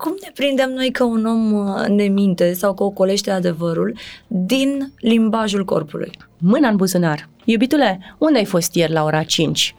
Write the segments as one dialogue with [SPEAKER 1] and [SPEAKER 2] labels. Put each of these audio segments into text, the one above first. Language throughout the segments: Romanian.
[SPEAKER 1] Cum ne prindem noi că un om uh, ne minte sau că ocolește adevărul din limbajul corpului?
[SPEAKER 2] Mâna în buzunar. Iubitule, unde ai fost ieri la ora 5?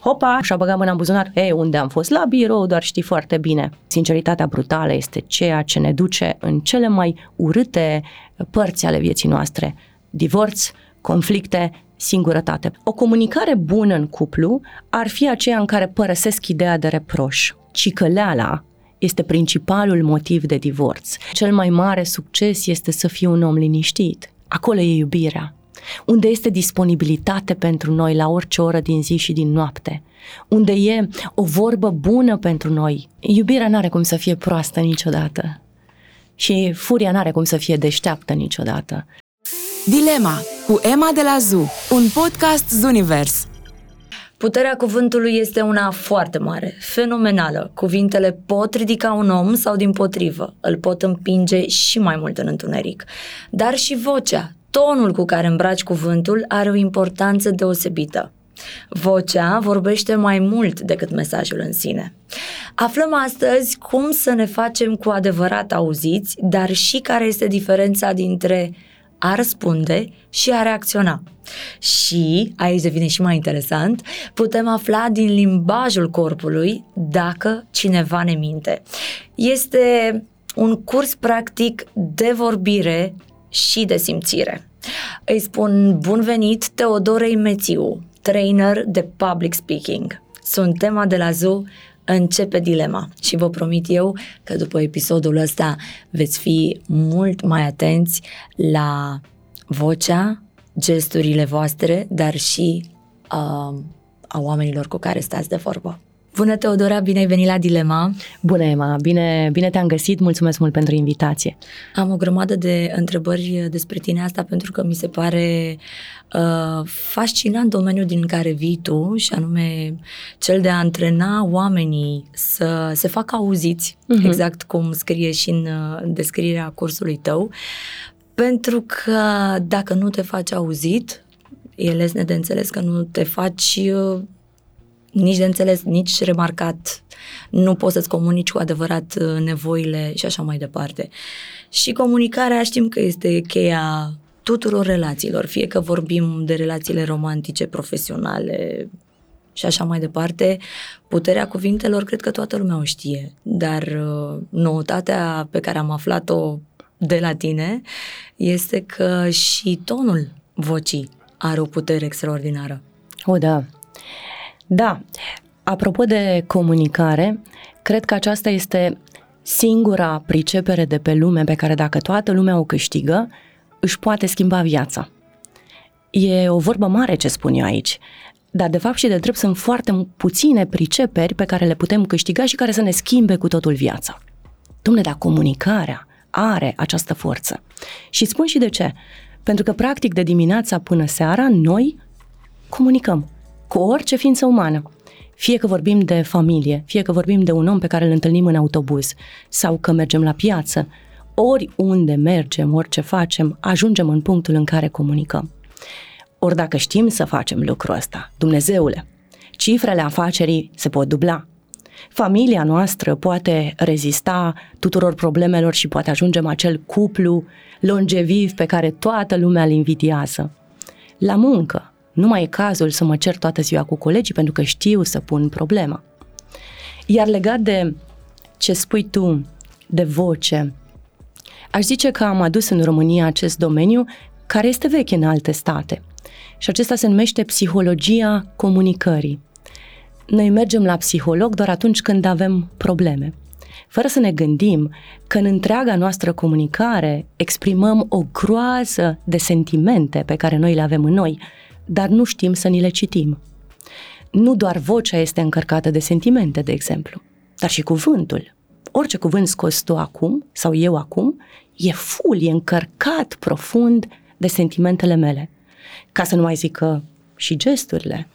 [SPEAKER 2] Hopa, și-a băgat mâna în buzunar. Ei, unde am fost? La birou, doar știi foarte bine. Sinceritatea brutală este ceea ce ne duce în cele mai urâte părți ale vieții noastre. Divorț, conflicte, singurătate. O comunicare bună în cuplu ar fi aceea în care părăsesc ideea de reproș. Cicăleala este principalul motiv de divorț. Cel mai mare succes este să fii un om liniștit. Acolo e iubirea. Unde este disponibilitate pentru noi la orice oră din zi și din noapte. Unde e o vorbă bună pentru noi. Iubirea n-are cum să fie proastă niciodată. Și furia n-are cum să fie deșteaptă niciodată.
[SPEAKER 3] Dilema cu Emma de la ZU, un podcast Zunivers.
[SPEAKER 1] Puterea cuvântului este una foarte mare, fenomenală. Cuvintele pot ridica un om sau din potrivă, îl pot împinge și mai mult în întuneric. Dar și vocea, tonul cu care îmbraci cuvântul are o importanță deosebită. Vocea vorbește mai mult decât mesajul în sine. Aflăm astăzi cum să ne facem cu adevărat auziți, dar și care este diferența dintre a răspunde și a reacționa. Și, aici devine și mai interesant, putem afla din limbajul corpului dacă cineva ne minte. Este un curs practic de vorbire și de simțire. Îi spun bun venit Teodorei Mețiu, trainer de public speaking. Sunt tema de la ZU începe dilema și vă promit eu că după episodul ăsta veți fi mult mai atenți la vocea, gesturile voastre, dar și uh, a oamenilor cu care stați de vorbă. Bună, Teodora, bine ai venit la Dilema.
[SPEAKER 2] Bună, Emma, bine, bine te-am găsit, mulțumesc mult pentru invitație.
[SPEAKER 1] Am o grămadă de întrebări despre tine asta pentru că mi se pare uh, fascinant domeniul din care vii tu și anume cel de a antrena oamenii să se facă auziți, uh-huh. exact cum scrie și în uh, descrierea cursului tău, pentru că dacă nu te faci auzit, e lesne de înțeles că nu te faci uh, nici de înțeles, nici remarcat, nu poți să-ți comunici cu adevărat uh, nevoile și așa mai departe. Și comunicarea știm că este cheia tuturor relațiilor, fie că vorbim de relațiile romantice, profesionale și așa mai departe, puterea cuvintelor cred că toată lumea o știe, dar uh, noutatea pe care am aflat-o de la tine este că și tonul vocii are o putere extraordinară.
[SPEAKER 2] O, da. Da. Apropo de comunicare, cred că aceasta este singura pricepere de pe lume pe care dacă toată lumea o câștigă, își poate schimba viața. E o vorbă mare ce spun eu aici, dar de fapt și de drept sunt foarte puține priceperi pe care le putem câștiga și care să ne schimbe cu totul viața. Dumne, dar comunicarea are această forță. Și spun și de ce. Pentru că practic de dimineața până seara noi comunicăm cu orice ființă umană. Fie că vorbim de familie, fie că vorbim de un om pe care îl întâlnim în autobuz sau că mergem la piață, oriunde mergem, orice facem, ajungem în punctul în care comunicăm. Ori dacă știm să facem lucrul ăsta, Dumnezeule, cifrele afacerii se pot dubla. Familia noastră poate rezista tuturor problemelor și poate ajungem acel cuplu longeviv pe care toată lumea îl invidiază. La muncă, nu mai e cazul să mă cer toată ziua cu colegii pentru că știu să pun problema. Iar legat de ce spui tu, de voce, aș zice că am adus în România acest domeniu care este veche în alte state. Și acesta se numește psihologia comunicării. Noi mergem la psiholog doar atunci când avem probleme, fără să ne gândim că în întreaga noastră comunicare exprimăm o groază de sentimente pe care noi le avem în noi dar nu știm să ni le citim. Nu doar vocea este încărcată de sentimente, de exemplu, dar și cuvântul. Orice cuvânt scos tu acum, sau eu acum, e full, e încărcat profund de sentimentele mele. Ca să nu mai zic că și gesturile,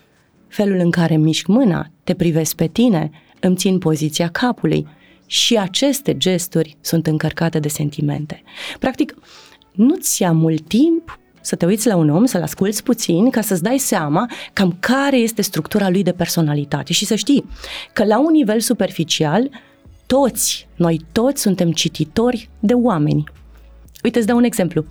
[SPEAKER 2] felul în care mișc mâna, te privesc pe tine, îmi țin poziția capului, și aceste gesturi sunt încărcate de sentimente. Practic, nu-ți ia mult timp să te uiți la un om, să-l asculți puțin, ca să-ți dai seama cam care este structura lui de personalitate și să știi că la un nivel superficial toți, noi toți suntem cititori de oameni. Uite, îți dau un exemplu.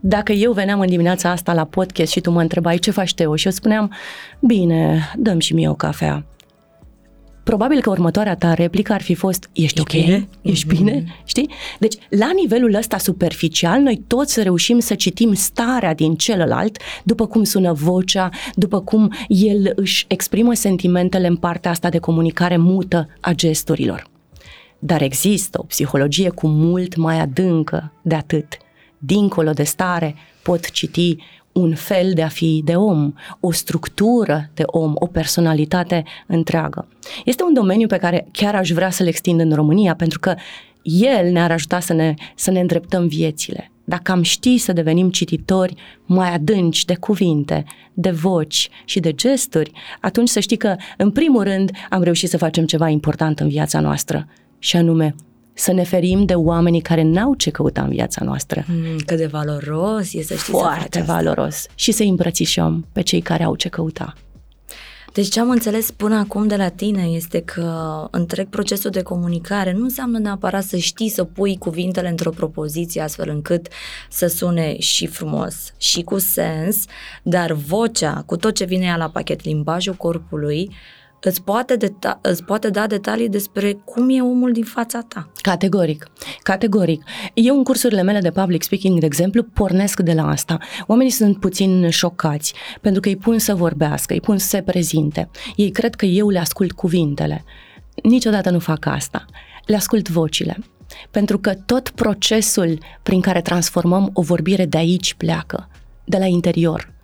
[SPEAKER 2] Dacă eu veneam în dimineața asta la podcast și tu mă întrebai ce faci Teo și eu spuneam, bine, dăm și mie o cafea. Probabil că următoarea ta replică ar fi fost, ești ok?
[SPEAKER 1] bine?
[SPEAKER 2] Ești
[SPEAKER 1] Mhm.
[SPEAKER 2] bine? Știi? Deci, la nivelul ăsta superficial, noi toți reușim să citim starea din celălalt, după cum sună vocea, după cum el își exprimă sentimentele în partea asta de comunicare mută a gesturilor. Dar există o psihologie cu mult mai adâncă de atât. Dincolo de stare, pot citi un fel de a fi de om, o structură de om, o personalitate întreagă. Este un domeniu pe care chiar aș vrea să-l extind în România, pentru că el ne-ar ajuta să ne, să ne îndreptăm viețile. Dacă am ști să devenim cititori mai adânci de cuvinte, de voci și de gesturi, atunci să știi că, în primul rând, am reușit să facem ceva important în viața noastră, și anume să ne ferim de oamenii care n-au ce căuta în viața noastră.
[SPEAKER 1] Mm, cât de valoros e să știi să faci
[SPEAKER 2] Foarte
[SPEAKER 1] asta.
[SPEAKER 2] valoros. Și să îmbrățișăm pe cei care au ce căuta.
[SPEAKER 1] Deci ce am înțeles până acum de la tine este că întreg procesul de comunicare nu înseamnă neapărat să știi să pui cuvintele într-o propoziție astfel încât să sune și frumos și cu sens, dar vocea, cu tot ce vine ea la pachet, limbajul corpului, îți poate, deta- îți poate da detalii despre cum e omul din fața ta.
[SPEAKER 2] Categoric, categoric. Eu în cursurile mele de public speaking, de exemplu, pornesc de la asta. Oamenii sunt puțin șocați pentru că îi pun să vorbească, îi pun să se prezinte. Ei cred că eu le ascult cuvintele. Niciodată nu fac asta. Le ascult vocile. Pentru că tot procesul prin care transformăm o vorbire de aici pleacă, de la interior.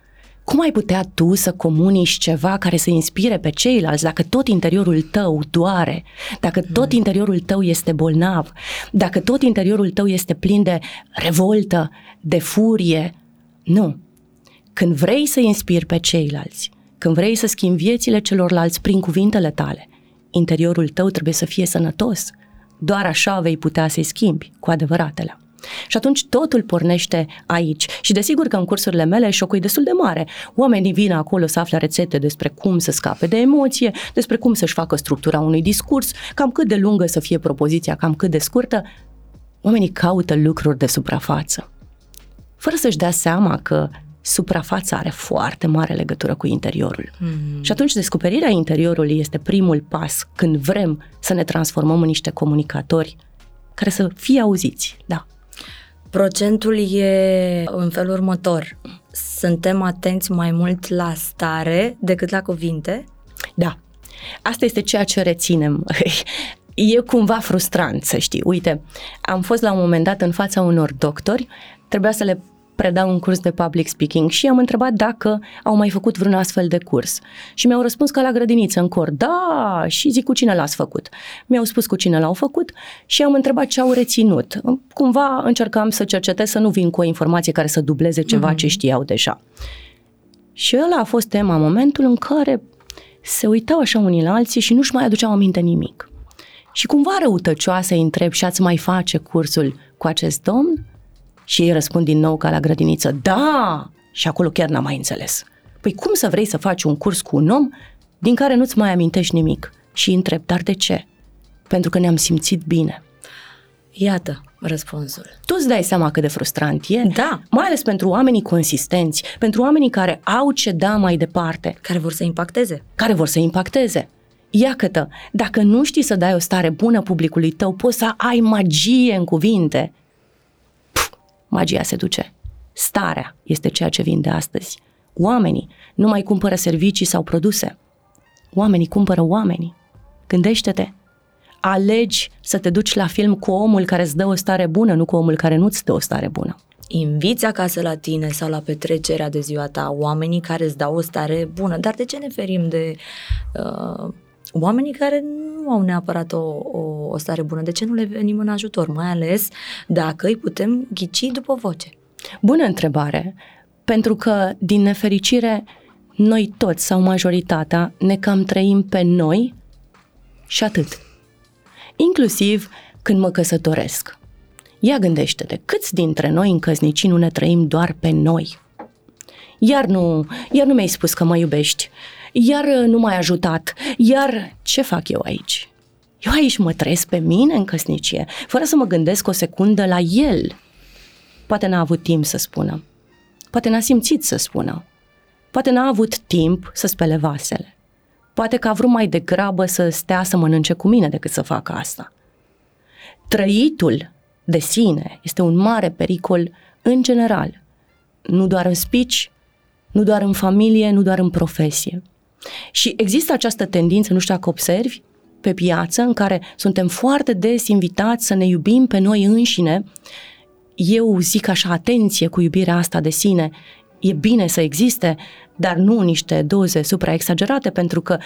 [SPEAKER 2] Cum ai putea tu să comunici ceva care să inspire pe ceilalți dacă tot interiorul tău doare, dacă tot interiorul tău este bolnav, dacă tot interiorul tău este plin de revoltă, de furie? Nu. Când vrei să inspiri pe ceilalți, când vrei să schimbi viețile celorlalți prin cuvintele tale, interiorul tău trebuie să fie sănătos. Doar așa vei putea să-i schimbi cu adevăratele. Și atunci totul pornește aici. Și desigur că în cursurile mele șocul e destul de mare. Oamenii vin acolo să afle rețete despre cum să scape de emoție, despre cum să-și facă structura unui discurs, cam cât de lungă să fie propoziția, cam cât de scurtă. Oamenii caută lucruri de suprafață. Fără să-și dea seama că suprafața are foarte mare legătură cu interiorul. Mm. Și atunci descoperirea interiorului este primul pas când vrem să ne transformăm în niște comunicatori care să fie auziți, da.
[SPEAKER 1] Procentul e în felul următor. Suntem atenți mai mult la stare decât la cuvinte?
[SPEAKER 2] Da. Asta este ceea ce reținem. E cumva frustrant, să știi. Uite, am fost la un moment dat în fața unor doctori, trebuia să le predau un curs de public speaking și am întrebat dacă au mai făcut vreun astfel de curs. Și mi-au răspuns că la grădiniță în cor, da, și zic cu cine l-ați făcut. Mi-au spus cu cine l-au făcut și am întrebat ce au reținut. Cumva încercam să cercetez să nu vin cu o informație care să dubleze ceva mm-hmm. ce știau deja. Și ăla a fost tema, momentul în care se uitau așa unii la alții și nu-și mai aduceau aminte nimic. Și cumva răutăcioasă îi întreb și ați mai face cursul cu acest domn? Și ei răspund din nou ca la grădiniță, da! Și acolo chiar n-am mai înțeles. Păi cum să vrei să faci un curs cu un om din care nu-ți mai amintești nimic? Și îi întreb, dar de ce? Pentru că ne-am simțit bine.
[SPEAKER 1] Iată răspunsul.
[SPEAKER 2] Tu îți dai seama cât de frustrant e?
[SPEAKER 1] Da.
[SPEAKER 2] Mai ales pentru oamenii consistenți, pentru oamenii care au ce da mai departe,
[SPEAKER 1] Care vor să impacteze.
[SPEAKER 2] care vor să impacteze. Iată, dacă nu știi să dai o stare bună publicului tău, poți să ai magie în cuvinte. Pf, magia se duce. Starea este ceea ce vinde astăzi. Oamenii nu mai cumpără servicii sau produse. Oamenii cumpără oamenii. Gândește-te. Alegi să te duci la film cu omul care îți dă o stare bună, nu cu omul care nu-ți dă o stare bună.
[SPEAKER 1] Inviți acasă la tine sau la petrecerea de ziua ta oamenii care îți dau o stare bună. Dar de ce ne ferim de uh, oamenii care nu au neapărat o, o, o stare bună? De ce nu le venim în ajutor? Mai ales dacă îi putem ghici după voce.
[SPEAKER 2] Bună întrebare, pentru că, din nefericire, noi toți sau majoritatea ne cam trăim pe noi și atât. Inclusiv când mă căsătoresc. Ia gândește-te, câți dintre noi în căsnicii nu ne trăim doar pe noi? Iar nu, iar nu mi-ai spus că mă iubești, iar uh, nu m-ai ajutat, iar ce fac eu aici? Eu aici mă trăiesc pe mine în căsnicie, fără să mă gândesc o secundă la el. Poate n-a avut timp să spună. Poate n-a simțit să spună. Poate n-a avut timp să spele vasele. Poate că a vrut mai degrabă să stea să mănânce cu mine decât să facă asta. Trăitul de sine este un mare pericol în general, nu doar în speech, nu doar în familie, nu doar în profesie. Și există această tendință, nu știu dacă observi, pe piață în care suntem foarte des invitați să ne iubim pe noi înșine. Eu zic așa, atenție cu iubirea asta de sine, e bine să existe, dar nu niște doze supraexagerate, pentru că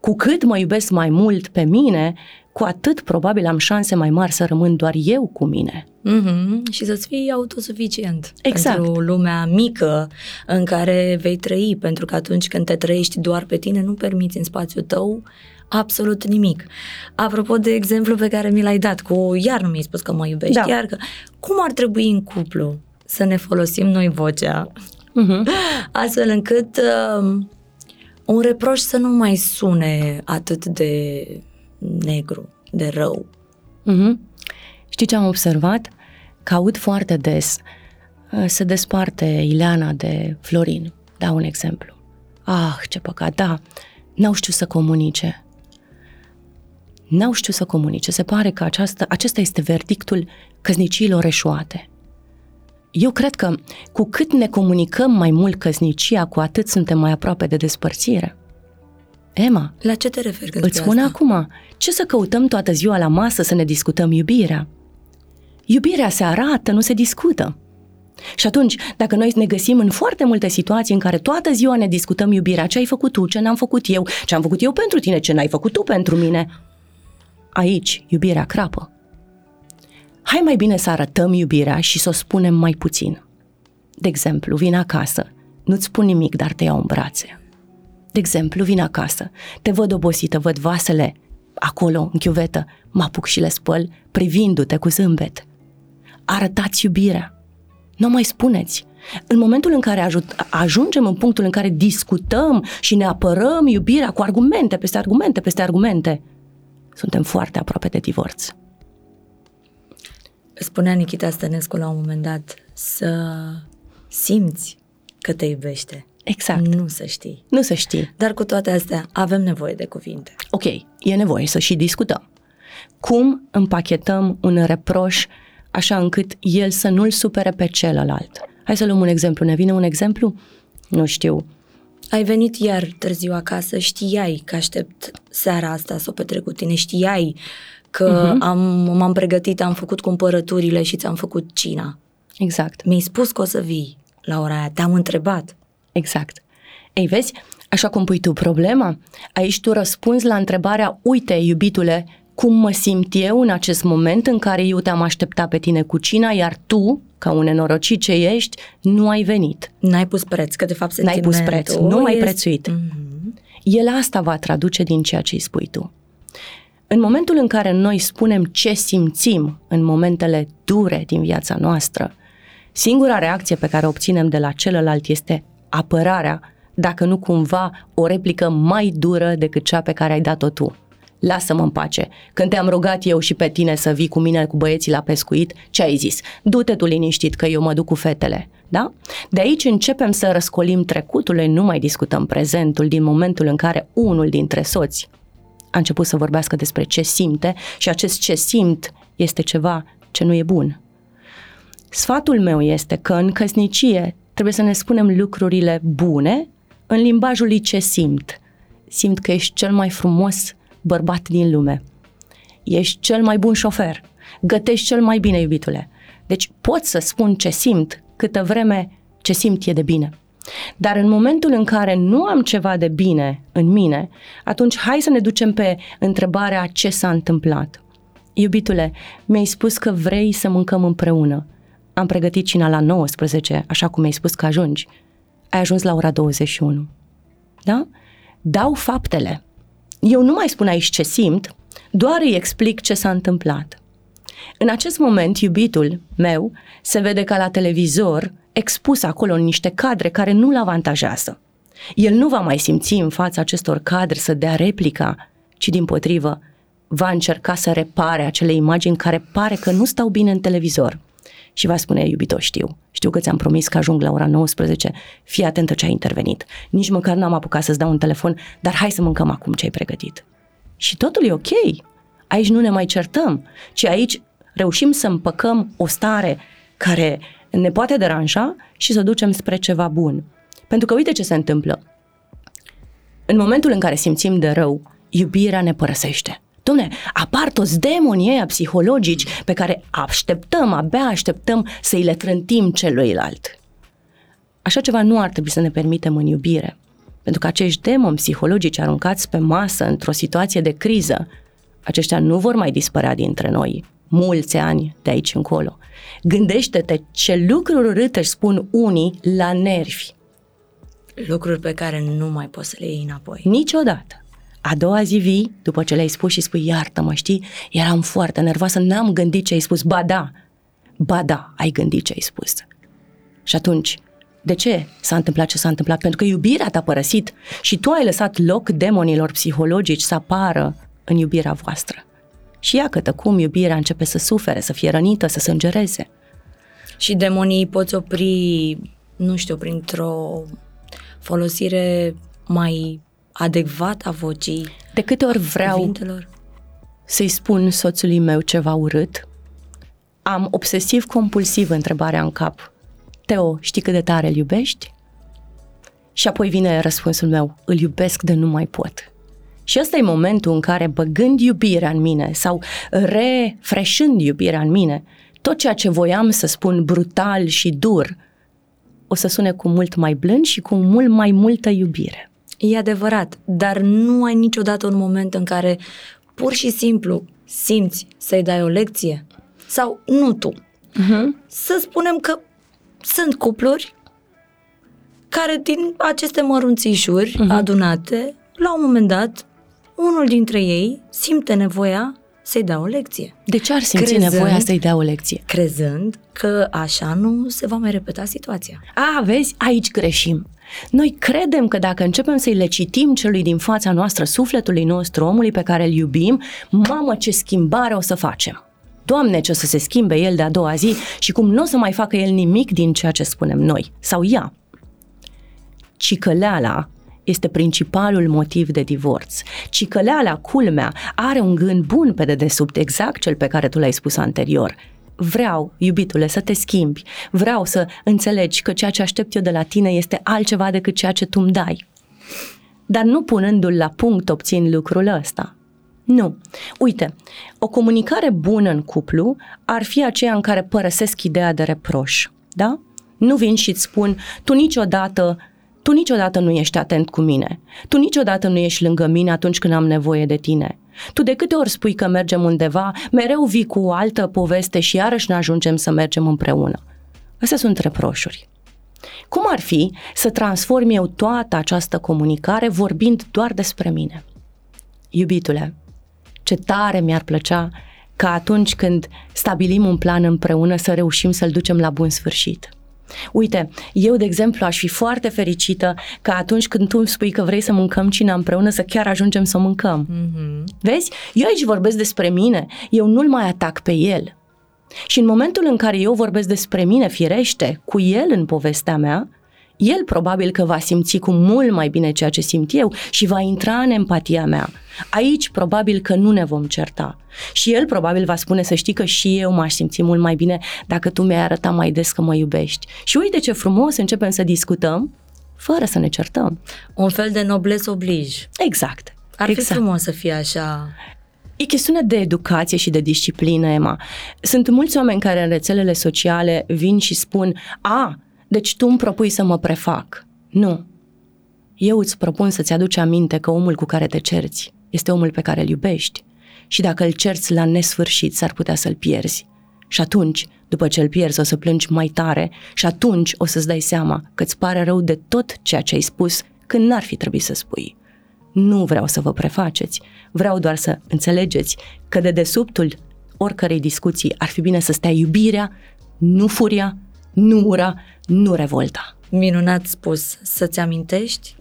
[SPEAKER 2] cu cât mă iubesc mai mult pe mine, cu atât probabil am șanse mai mari să rămân doar eu cu mine.
[SPEAKER 1] Mm-hmm. Și să-ți fii autosuficient
[SPEAKER 2] exact.
[SPEAKER 1] pentru lumea mică în care vei trăi, pentru că atunci când te trăiești doar pe tine, nu permiți în spațiul tău absolut nimic. Apropo de exemplu pe care mi l-ai dat, cu iar nu mi-ai spus că mă iubești, da. iar că cum ar trebui în cuplu să ne folosim noi vocea, mm-hmm. astfel încât uh, un reproș să nu mai sune atât de negru, de rău.
[SPEAKER 2] Mm-hmm. Știi ce am observat? Că aud foarte des uh, se desparte Ileana de Florin. Dau un exemplu. Ah, ce păcat, da, n-au știut să comunice. N-au știut să comunice. Se pare că aceasta, acesta este verdictul căsniciilor eșuate. Eu cred că cu cât ne comunicăm mai mult căsnicia, cu atât suntem mai aproape de despărțire. Emma.
[SPEAKER 1] La ce te referi când
[SPEAKER 2] Îți spun acum, ce să căutăm toată ziua la masă să ne discutăm iubirea? Iubirea se arată, nu se discută. Și atunci, dacă noi ne găsim în foarte multe situații în care toată ziua ne discutăm iubirea, ce ai făcut tu, ce n-am făcut eu, ce am făcut eu pentru tine, ce n-ai făcut tu pentru mine, aici iubirea crapă. Hai mai bine să arătăm iubirea și să o spunem mai puțin. De exemplu, vin acasă, nu-ți spun nimic, dar te iau în brațe. De exemplu, vin acasă, te văd obosită, văd vasele acolo, în chiuvetă, mă apuc și le spăl, privindu-te cu zâmbet. Arătați iubirea. Nu mai spuneți. În momentul în care ajungem în punctul în care discutăm și ne apărăm iubirea cu argumente peste argumente peste argumente, suntem foarte aproape de divorț.
[SPEAKER 1] Spunea Nikita Stănescu la un moment dat să simți că te iubește.
[SPEAKER 2] Exact.
[SPEAKER 1] Nu să știi.
[SPEAKER 2] Nu să știi.
[SPEAKER 1] Dar cu toate astea avem nevoie de cuvinte.
[SPEAKER 2] Ok, e nevoie să și discutăm. Cum împachetăm un reproș așa încât el să nu-l supere pe celălalt? Hai să luăm un exemplu. Ne vine un exemplu? Nu știu.
[SPEAKER 1] Ai venit iar târziu acasă, știai că aștept seara asta să o petrec cu tine, știai că uh-huh. am, m-am pregătit, am făcut cumpărăturile și ți-am făcut cina.
[SPEAKER 2] Exact.
[SPEAKER 1] Mi-ai spus că o să vii la ora aia, te-am întrebat.
[SPEAKER 2] Exact. Ei, vezi, așa cum pui tu problema, aici tu răspunzi la întrebarea, uite, iubitule, cum mă simt eu în acest moment în care eu te-am așteptat pe tine cu cina, iar tu, ca un nenorocit ce ești, nu ai venit.
[SPEAKER 1] N-ai pus preț, că de fapt
[SPEAKER 2] N-ai pus preț, nu ai prețuit. Mm-hmm. El asta va traduce din ceea ce îi spui tu. În momentul în care noi spunem ce simțim în momentele dure din viața noastră, singura reacție pe care o obținem de la celălalt este apărarea, dacă nu cumva o replică mai dură decât cea pe care ai dat-o tu. Lasă-mă în pace. Când te-am rugat eu și pe tine să vii cu mine cu băieții la pescuit, ce ai zis? Du-te tu liniștit că eu mă duc cu fetele. Da? De aici începem să răscolim trecutul, nu mai discutăm prezentul din momentul în care unul dintre soți a început să vorbească despre ce simte și acest ce simt este ceva ce nu e bun. Sfatul meu este că în căsnicie trebuie să ne spunem lucrurile bune în limbajul lui ce simt. Simt că ești cel mai frumos bărbat din lume. Ești cel mai bun șofer. Gătești cel mai bine, iubitule. Deci pot să spun ce simt câtă vreme ce simt e de bine. Dar în momentul în care nu am ceva de bine în mine, atunci hai să ne ducem pe întrebarea ce s-a întâmplat. Iubitule, mi-ai spus că vrei să mâncăm împreună. Am pregătit cina la 19, așa cum mi-ai spus că ajungi. Ai ajuns la ora 21. Da? Dau faptele. Eu nu mai spun aici ce simt, doar îi explic ce s-a întâmplat. În acest moment, iubitul meu se vede ca la televizor expus acolo în niște cadre care nu-l avantajează. El nu va mai simți în fața acestor cadre să dea replica, ci din potrivă va încerca să repare acele imagini care pare că nu stau bine în televizor. Și va spune, iubito, știu, știu că ți-am promis că ajung la ora 19, fii atentă ce ai intervenit. Nici măcar n-am apucat să-ți dau un telefon, dar hai să mâncăm acum ce ai pregătit. Și totul e ok. Aici nu ne mai certăm, ci aici reușim să împăcăm o stare care ne poate deranja și să ducem spre ceva bun. Pentru că uite ce se întâmplă. În momentul în care simțim de rău, iubirea ne părăsește. Domne, apar toți demonii ăia psihologici pe care așteptăm, abia așteptăm să-i le trântim celuilalt. Așa ceva nu ar trebui să ne permitem în iubire. Pentru că acești demoni psihologici aruncați pe masă într-o situație de criză, aceștia nu vor mai dispărea dintre noi mulți ani de aici încolo. Gândește-te ce lucruri urâte își spun unii la nervi.
[SPEAKER 1] Lucruri pe care nu mai poți să le iei înapoi.
[SPEAKER 2] Niciodată. A doua zi vii, după ce le-ai spus și spui, iartă-mă, știi, eram foarte nervoasă, n-am gândit ce ai spus. Ba da, ba da, ai gândit ce ai spus. Și atunci, de ce s-a întâmplat ce s-a întâmplat? Pentru că iubirea te-a părăsit și tu ai lăsat loc demonilor psihologici să apară în iubirea voastră. Și iată cum iubirea începe să sufere, să fie rănită, să sângereze.
[SPEAKER 1] Și demonii poți opri, nu știu, printr-o folosire mai adecvată a vocii.
[SPEAKER 2] De câte ori vreau
[SPEAKER 1] cuvintelor?
[SPEAKER 2] să-i spun soțului meu ceva urât, am obsesiv-compulsiv întrebarea în cap. Teo, știi cât de tare îl iubești? Și apoi vine răspunsul meu, îl iubesc de nu mai pot. Și ăsta e momentul în care, băgând iubirea în mine sau refreșând iubirea în mine, tot ceea ce voiam să spun brutal și dur, o să sune cu mult mai blând și cu mult mai multă iubire.
[SPEAKER 1] E adevărat, dar nu ai niciodată un moment în care pur și simplu simți să-i dai o lecție? Sau nu tu? Uh-huh. Să spunem că sunt cupluri care din aceste mărunțișuri uh-huh. adunate, la un moment dat, unul dintre ei simte nevoia să-i dea o lecție.
[SPEAKER 2] De ce ar simți crezând, nevoia să-i dea o lecție?
[SPEAKER 1] Crezând că așa nu se va mai repeta situația.
[SPEAKER 2] A, vezi, aici greșim. Noi credem că dacă începem să-i le citim celui din fața noastră, sufletului nostru, omului pe care îl iubim, mamă ce schimbare o să facem. Doamne, ce o să se schimbe el de a doua zi și cum nu o să mai facă el nimic din ceea ce spunem noi, sau ea. Cicăleala este principalul motiv de divorț. Cicăleala, culmea, are un gând bun pe dedesubt, exact cel pe care tu l-ai spus anterior. Vreau, iubitule, să te schimbi. Vreau să înțelegi că ceea ce aștept eu de la tine este altceva decât ceea ce tu îmi dai. Dar nu punându-l la punct obțin lucrul ăsta. Nu. Uite, o comunicare bună în cuplu ar fi aceea în care părăsesc ideea de reproș. Da? Nu vin și îți spun, tu niciodată tu niciodată nu ești atent cu mine. Tu niciodată nu ești lângă mine atunci când am nevoie de tine. Tu de câte ori spui că mergem undeva, mereu vii cu o altă poveste și iarăși ne ajungem să mergem împreună. Astea sunt reproșuri. Cum ar fi să transform eu toată această comunicare vorbind doar despre mine? Iubitule, ce tare mi-ar plăcea ca atunci când stabilim un plan împreună să reușim să-l ducem la bun sfârșit. Uite, eu, de exemplu, aș fi foarte fericită că atunci când tu îmi spui că vrei să mâncăm cina împreună, să chiar ajungem să mâncăm. Mm-hmm. Vezi? Eu aici vorbesc despre mine, eu nu-l mai atac pe el. Și în momentul în care eu vorbesc despre mine, firește, cu el în povestea mea, el probabil că va simți cu mult mai bine ceea ce simt eu și va intra în empatia mea. Aici probabil că nu ne vom certa. Și el probabil va spune să știi că și eu m-aș simți mult mai bine dacă tu mi-ai arătat mai des că mă iubești. Și uite ce frumos începem să discutăm fără să ne certăm.
[SPEAKER 1] Un fel de nobles oblige.
[SPEAKER 2] Exact.
[SPEAKER 1] Ar
[SPEAKER 2] exact.
[SPEAKER 1] fi frumos să fie așa.
[SPEAKER 2] E chestiune de educație și de disciplină, Emma. Sunt mulți oameni care în rețelele sociale vin și spun, a, deci tu îmi propui să mă prefac. Nu. Eu îți propun să-ți aduci aminte că omul cu care te cerți este omul pe care îl iubești și dacă îl cerți la nesfârșit s-ar putea să-l pierzi. Și atunci, după ce îl pierzi, o să plângi mai tare și atunci o să-ți dai seama că îți pare rău de tot ceea ce ai spus când n-ar fi trebuit să spui. Nu vreau să vă prefaceți, vreau doar să înțelegeți că de desubtul oricărei discuții ar fi bine să stea iubirea, nu furia, nu ura, nu revolta.
[SPEAKER 1] Minunat spus, să-ți amintești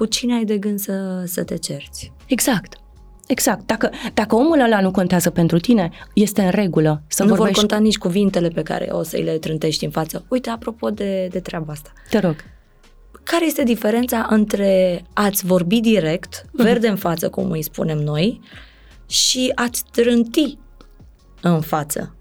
[SPEAKER 1] cu cine ai de gând să, să te cerți.
[SPEAKER 2] Exact. Exact. Dacă, dacă omul ăla nu contează pentru tine, este în regulă să
[SPEAKER 1] nu
[SPEAKER 2] vorbești...
[SPEAKER 1] vor conta nici cuvintele pe care o să-i le trântești în față. Uite, apropo de, de treaba asta.
[SPEAKER 2] Te rog.
[SPEAKER 1] Care este diferența între ați vorbi direct, verde în față, cum îi spunem noi, și ați trânti în față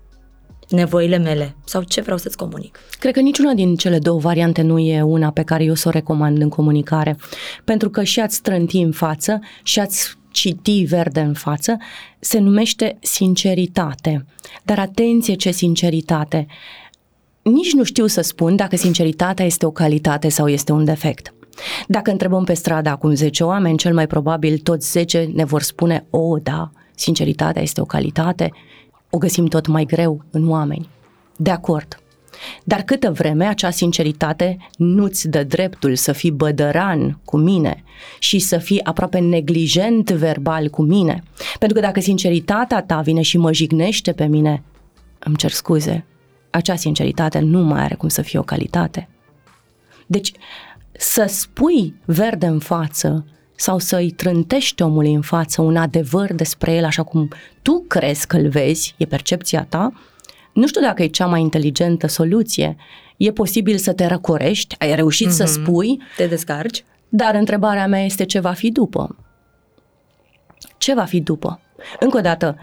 [SPEAKER 1] nevoile mele sau ce vreau să-ți comunic?
[SPEAKER 2] Cred că niciuna din cele două variante nu e una pe care eu să o recomand în comunicare, pentru că și ați trânti în față și ați citi verde în față, se numește sinceritate. Dar atenție ce sinceritate! Nici nu știu să spun dacă sinceritatea este o calitate sau este un defect. Dacă întrebăm pe stradă acum 10 oameni, cel mai probabil toți 10 ne vor spune, o, oh, da, sinceritatea este o calitate, o găsim tot mai greu în oameni. De acord. Dar câtă vreme acea sinceritate nu-ți dă dreptul să fii bădăran cu mine și să fii aproape neglijent verbal cu mine. Pentru că dacă sinceritatea ta vine și mă jignește pe mine, îmi cer scuze, acea sinceritate nu mai are cum să fie o calitate. Deci, să spui verde în față sau să-i trântești omului în față un adevăr despre el așa cum tu crezi că îl vezi, e percepția ta, nu știu dacă e cea mai inteligentă soluție. E posibil să te răcorești, ai reușit mm-hmm. să mhm. spui.
[SPEAKER 1] Te descarci.
[SPEAKER 2] Dar întrebarea mea este ce va fi după. Ce va fi după? Încă o dată,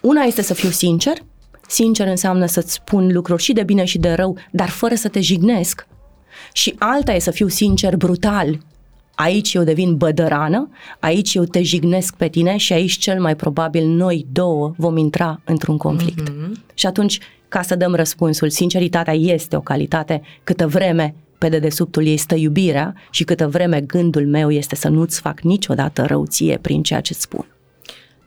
[SPEAKER 2] una este să fiu sincer, sincer înseamnă să-ți spun lucruri și de bine și de rău, dar fără să te jignesc. Și alta e să fiu sincer brutal, aici eu devin bădărană, aici eu te jignesc pe tine și aici cel mai probabil noi două vom intra într-un conflict. Mm-hmm. Și atunci, ca să dăm răspunsul, sinceritatea este o calitate câtă vreme pe dedesubtul ei stă iubirea și câtă vreme gândul meu este să nu-ți fac niciodată răuție prin ceea ce spun.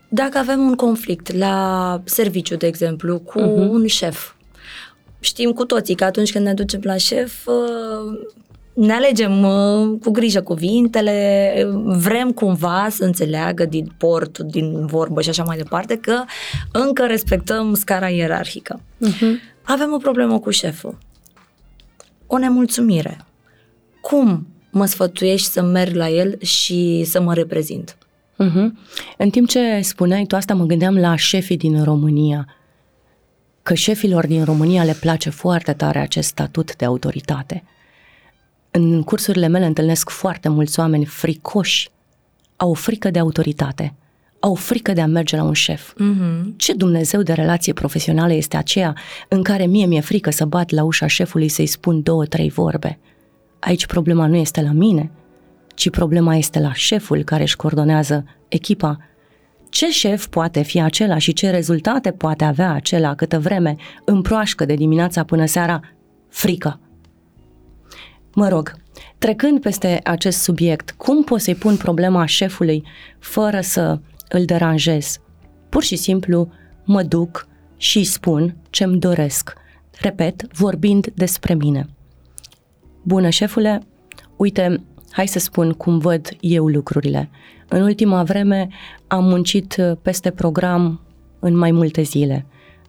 [SPEAKER 1] Dacă avem un conflict la serviciu, de exemplu, cu uh-huh. un șef, știm cu toții că atunci când ne ducem la șef, ne alegem uh, cu grijă cuvintele, vrem cumva să înțeleagă din port, din vorbă și așa mai departe că încă respectăm scara ierarhică. Uh-huh. Avem o problemă cu șeful. O nemulțumire. Cum mă sfătuiești să merg la el și să mă reprezint?
[SPEAKER 2] Uh-huh. În timp ce spuneai tu asta, mă gândeam la șefii din România. Că șefilor din România le place foarte tare acest statut de autoritate în cursurile mele întâlnesc foarte mulți oameni fricoși, au o frică de autoritate, au o frică de a merge la un șef. Mm-hmm. Ce Dumnezeu de relație profesională este aceea în care mie mi-e frică să bat la ușa șefului să-i spun două, trei vorbe? Aici problema nu este la mine, ci problema este la șeful care își coordonează echipa. Ce șef poate fi acela și ce rezultate poate avea acela câtă vreme împroașcă de dimineața până seara frică? Mă rog, trecând peste acest subiect, cum pot să-i pun problema șefului fără să îl deranjez? Pur și simplu mă duc și spun ce-mi doresc. Repet, vorbind despre mine. Bună, șefule, uite, hai să spun cum văd eu lucrurile. În ultima vreme am muncit peste program în mai multe zile.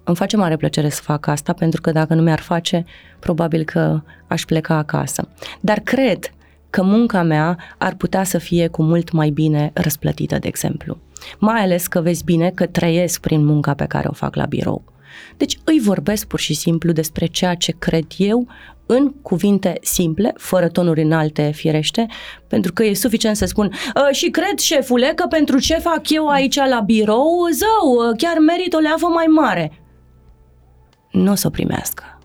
[SPEAKER 2] Îmi face mare plăcere să fac asta, pentru că dacă nu mi-ar face, probabil că aș pleca acasă. Dar cred că munca mea ar putea să fie cu mult mai bine răsplătită, de exemplu. Mai ales că vezi bine că trăiesc prin munca pe care o fac la birou. Deci îi vorbesc pur și simplu despre ceea ce cred eu în cuvinte simple, fără tonuri înalte, firește, pentru că e suficient să spun ă, și cred, șefule, că pentru ce fac eu aici la birou, zău, chiar merit o leavă mai mare nu o să o primească.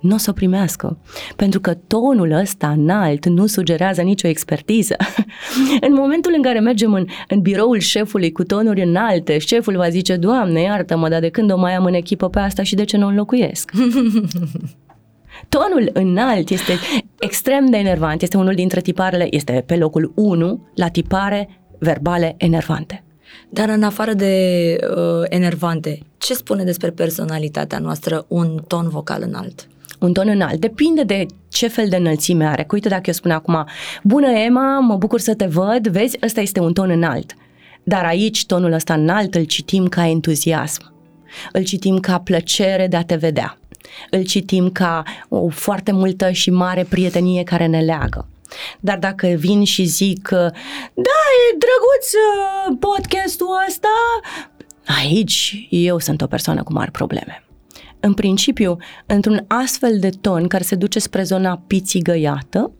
[SPEAKER 2] Nu o să o primească, pentru că tonul ăsta înalt nu sugerează nicio expertiză. în momentul în care mergem în, în biroul șefului cu tonuri înalte, șeful va zice, Doamne, iartă-mă, dar de când o mai am în echipă pe asta și de ce nu o înlocuiesc? Tonul înalt este extrem de enervant, este unul dintre tiparele, este pe locul 1 la tipare verbale enervante.
[SPEAKER 1] Dar în afară de uh, enervante, ce spune despre personalitatea noastră un ton vocal înalt?
[SPEAKER 2] un ton înalt. Depinde de ce fel de înălțime are. Uite, dacă eu spun acum, bună Emma, mă bucur să te văd, vezi, ăsta este un ton înalt. Dar aici tonul ăsta înalt îl citim ca entuziasm. Îl citim ca plăcere de a te vedea. Îl citim ca o foarte multă și mare prietenie care ne leagă. Dar dacă vin și zic că da, e drăguț uh, podcastul ăsta, aici eu sunt o persoană cu mari probleme. În principiu, într-un astfel de ton care se duce spre zona pițigăiată,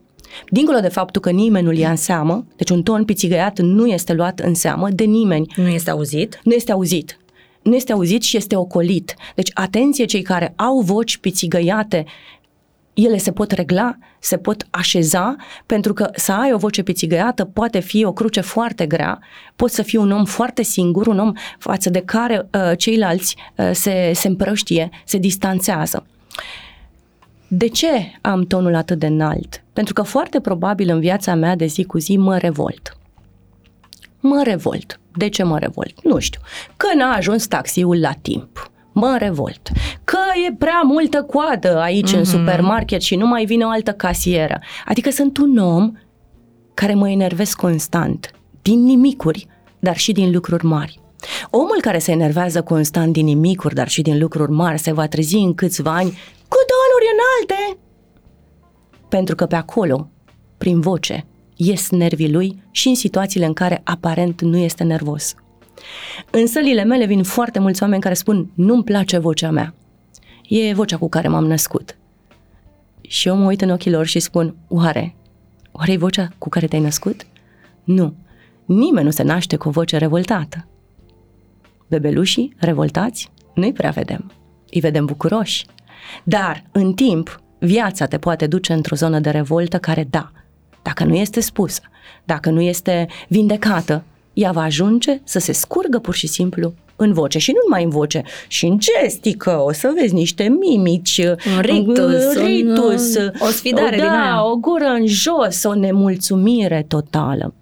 [SPEAKER 2] dincolo de faptul că nimeni nu-l ia în seamă, deci un ton pițigăiat nu este luat în seamă de nimeni,
[SPEAKER 1] Nu este auzit?
[SPEAKER 2] nu este auzit. Nu este auzit și este ocolit. Deci, atenție cei care au voci pițigăiate, ele se pot regla, se pot așeza, pentru că să ai o voce pițigăiată poate fi o cruce foarte grea, poți să fii un om foarte singur, un om față de care uh, ceilalți uh, se, se împrăștie, se distanțează. De ce am tonul atât de înalt? Pentru că foarte probabil în viața mea de zi cu zi mă revolt. Mă revolt. De ce mă revolt? Nu știu. Că n-a ajuns taxiul la timp. Mă revolt. Că e prea multă coadă aici mm-hmm. în supermarket și nu mai vine o altă casieră. Adică sunt un om care mă enervez constant. Din nimicuri, dar și din lucruri mari. Omul care se enervează constant din nimicuri, dar și din lucruri mari, se va trezi în câțiva ani cu tonuri înalte. Pentru că pe acolo, prin voce, ies nervii lui și în situațiile în care aparent nu este nervos. În sălile mele vin foarte mulți oameni care spun nu-mi place vocea mea. E vocea cu care m-am născut. Și eu mă uit în ochii lor și spun, oare, oare e vocea cu care te-ai născut? Nu, nimeni nu se naște cu o voce revoltată. Bebelușii revoltați nu-i prea vedem. Îi vedem bucuroși. Dar, în timp, viața te poate duce într-o zonă de revoltă care, da, dacă nu este spusă, dacă nu este vindecată, ea va ajunge să se scurgă pur și simplu în voce și nu numai în voce, și în gestică, o să vezi niște mimici,
[SPEAKER 1] Un rictus,
[SPEAKER 2] un ritus,
[SPEAKER 1] un- o sfidare
[SPEAKER 2] da,
[SPEAKER 1] din aia.
[SPEAKER 2] o gură în jos, o nemulțumire totală.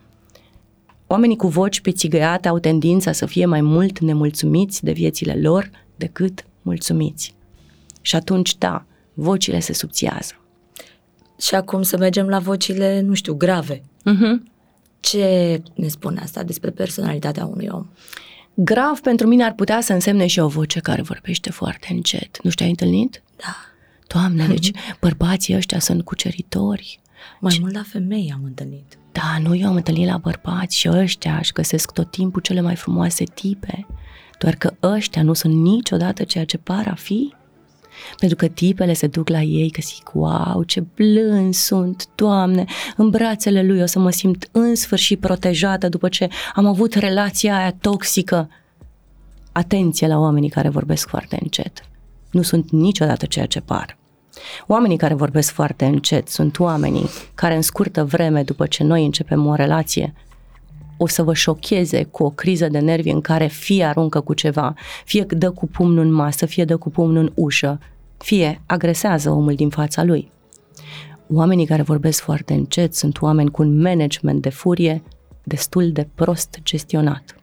[SPEAKER 2] Oamenii cu voci pițigăiate au tendința să fie mai mult nemulțumiți de viețile lor decât mulțumiți. Și atunci, da, vocile se subțiază.
[SPEAKER 1] Și acum să mergem la vocile, nu știu, grave.
[SPEAKER 2] Uh-huh.
[SPEAKER 1] Ce ne spune asta despre personalitatea unui om?
[SPEAKER 2] Grav pentru mine ar putea să însemne și o voce care vorbește foarte încet. Nu știu, ai întâlnit?
[SPEAKER 1] Da.
[SPEAKER 2] Doamne, deci bărbații ăștia sunt cuceritori.
[SPEAKER 1] Mai mult la femei am întâlnit.
[SPEAKER 2] Da, nu, eu am întâlnit la bărbați și ăștia își găsesc tot timpul cele mai frumoase tipe, doar că ăștia nu sunt niciodată ceea ce par a fi. Pentru că tipele se duc la ei că zic, wow, ce blând sunt, Doamne, în brațele lui o să mă simt în sfârșit protejată după ce am avut relația aia toxică. Atenție la oamenii care vorbesc foarte încet. Nu sunt niciodată ceea ce par. Oamenii care vorbesc foarte încet sunt oamenii care în scurtă vreme după ce noi începem o relație o să vă șocheze cu o criză de nervi în care fie aruncă cu ceva, fie dă cu pumnul în masă, fie dă cu pumnul în ușă, fie agresează omul din fața lui. Oamenii care vorbesc foarte încet sunt oameni cu un management de furie destul de prost gestionat.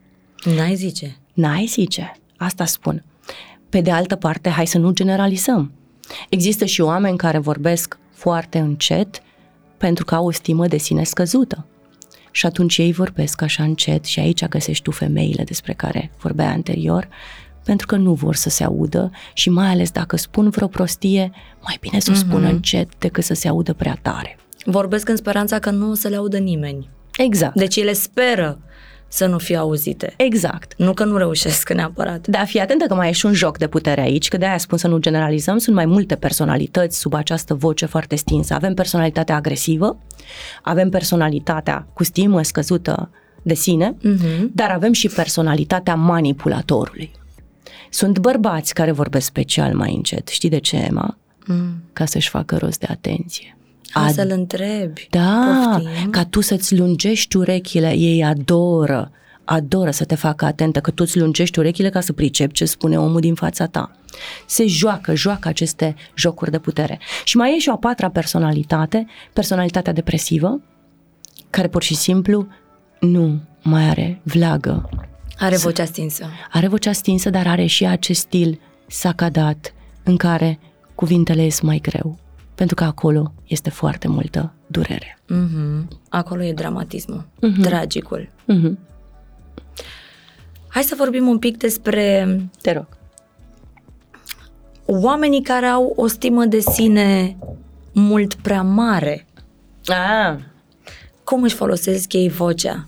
[SPEAKER 1] N-ai zice.
[SPEAKER 2] N-ai zice, asta spun. Pe de altă parte, hai să nu generalizăm. Există și oameni care vorbesc foarte încet pentru că au o stimă de sine scăzută. Și atunci ei vorbesc așa încet și aici găsești tu femeile despre care vorbea anterior, pentru că nu vor să se audă și mai ales dacă spun vreo prostie, mai bine să o spună încet decât să se audă prea tare.
[SPEAKER 1] Vorbesc în speranța că nu o să le audă nimeni.
[SPEAKER 2] Exact.
[SPEAKER 1] Deci ele speră să nu fie auzite.
[SPEAKER 2] Exact.
[SPEAKER 1] Nu că nu reușesc neapărat.
[SPEAKER 2] Da, fii atentă că mai e și un joc de putere aici, că de-aia spun să nu generalizăm, sunt mai multe personalități sub această voce foarte stinsă. Avem personalitatea agresivă, avem personalitatea cu stimă scăzută de sine,
[SPEAKER 1] Mhm.
[SPEAKER 2] dar avem și personalitatea manipulatorului. Sunt bărbați care vorbesc special mai încet. Știi de ce, Emma?
[SPEAKER 1] Mm.
[SPEAKER 2] Ca să-și facă rost de atenție.
[SPEAKER 1] A,
[SPEAKER 2] Ad-
[SPEAKER 1] să-l întrebi.
[SPEAKER 2] da,
[SPEAKER 1] Poftim.
[SPEAKER 2] ca tu să-ți lungești urechile, ei adoră, adoră să te facă atentă, că tu îți lungești urechile ca să pricepi ce spune omul din fața ta. Se joacă, joacă aceste jocuri de putere. Și mai e și o a patra personalitate, personalitatea depresivă, care pur și simplu nu mai are vlagă.
[SPEAKER 1] Are vocea stinsă.
[SPEAKER 2] Are vocea stinsă, dar are și acest stil sacadat în care cuvintele ies mai greu. Pentru că acolo este foarte multă durere.
[SPEAKER 1] Mhm. Acolo e dramatismul,
[SPEAKER 2] Mhm.
[SPEAKER 1] tragicul.
[SPEAKER 2] Mhm.
[SPEAKER 1] Hai să vorbim un pic despre
[SPEAKER 2] Te rog.
[SPEAKER 1] oamenii care au o stimă de sine mult prea mare.
[SPEAKER 2] Ah,
[SPEAKER 1] cum își folosesc ei vocea.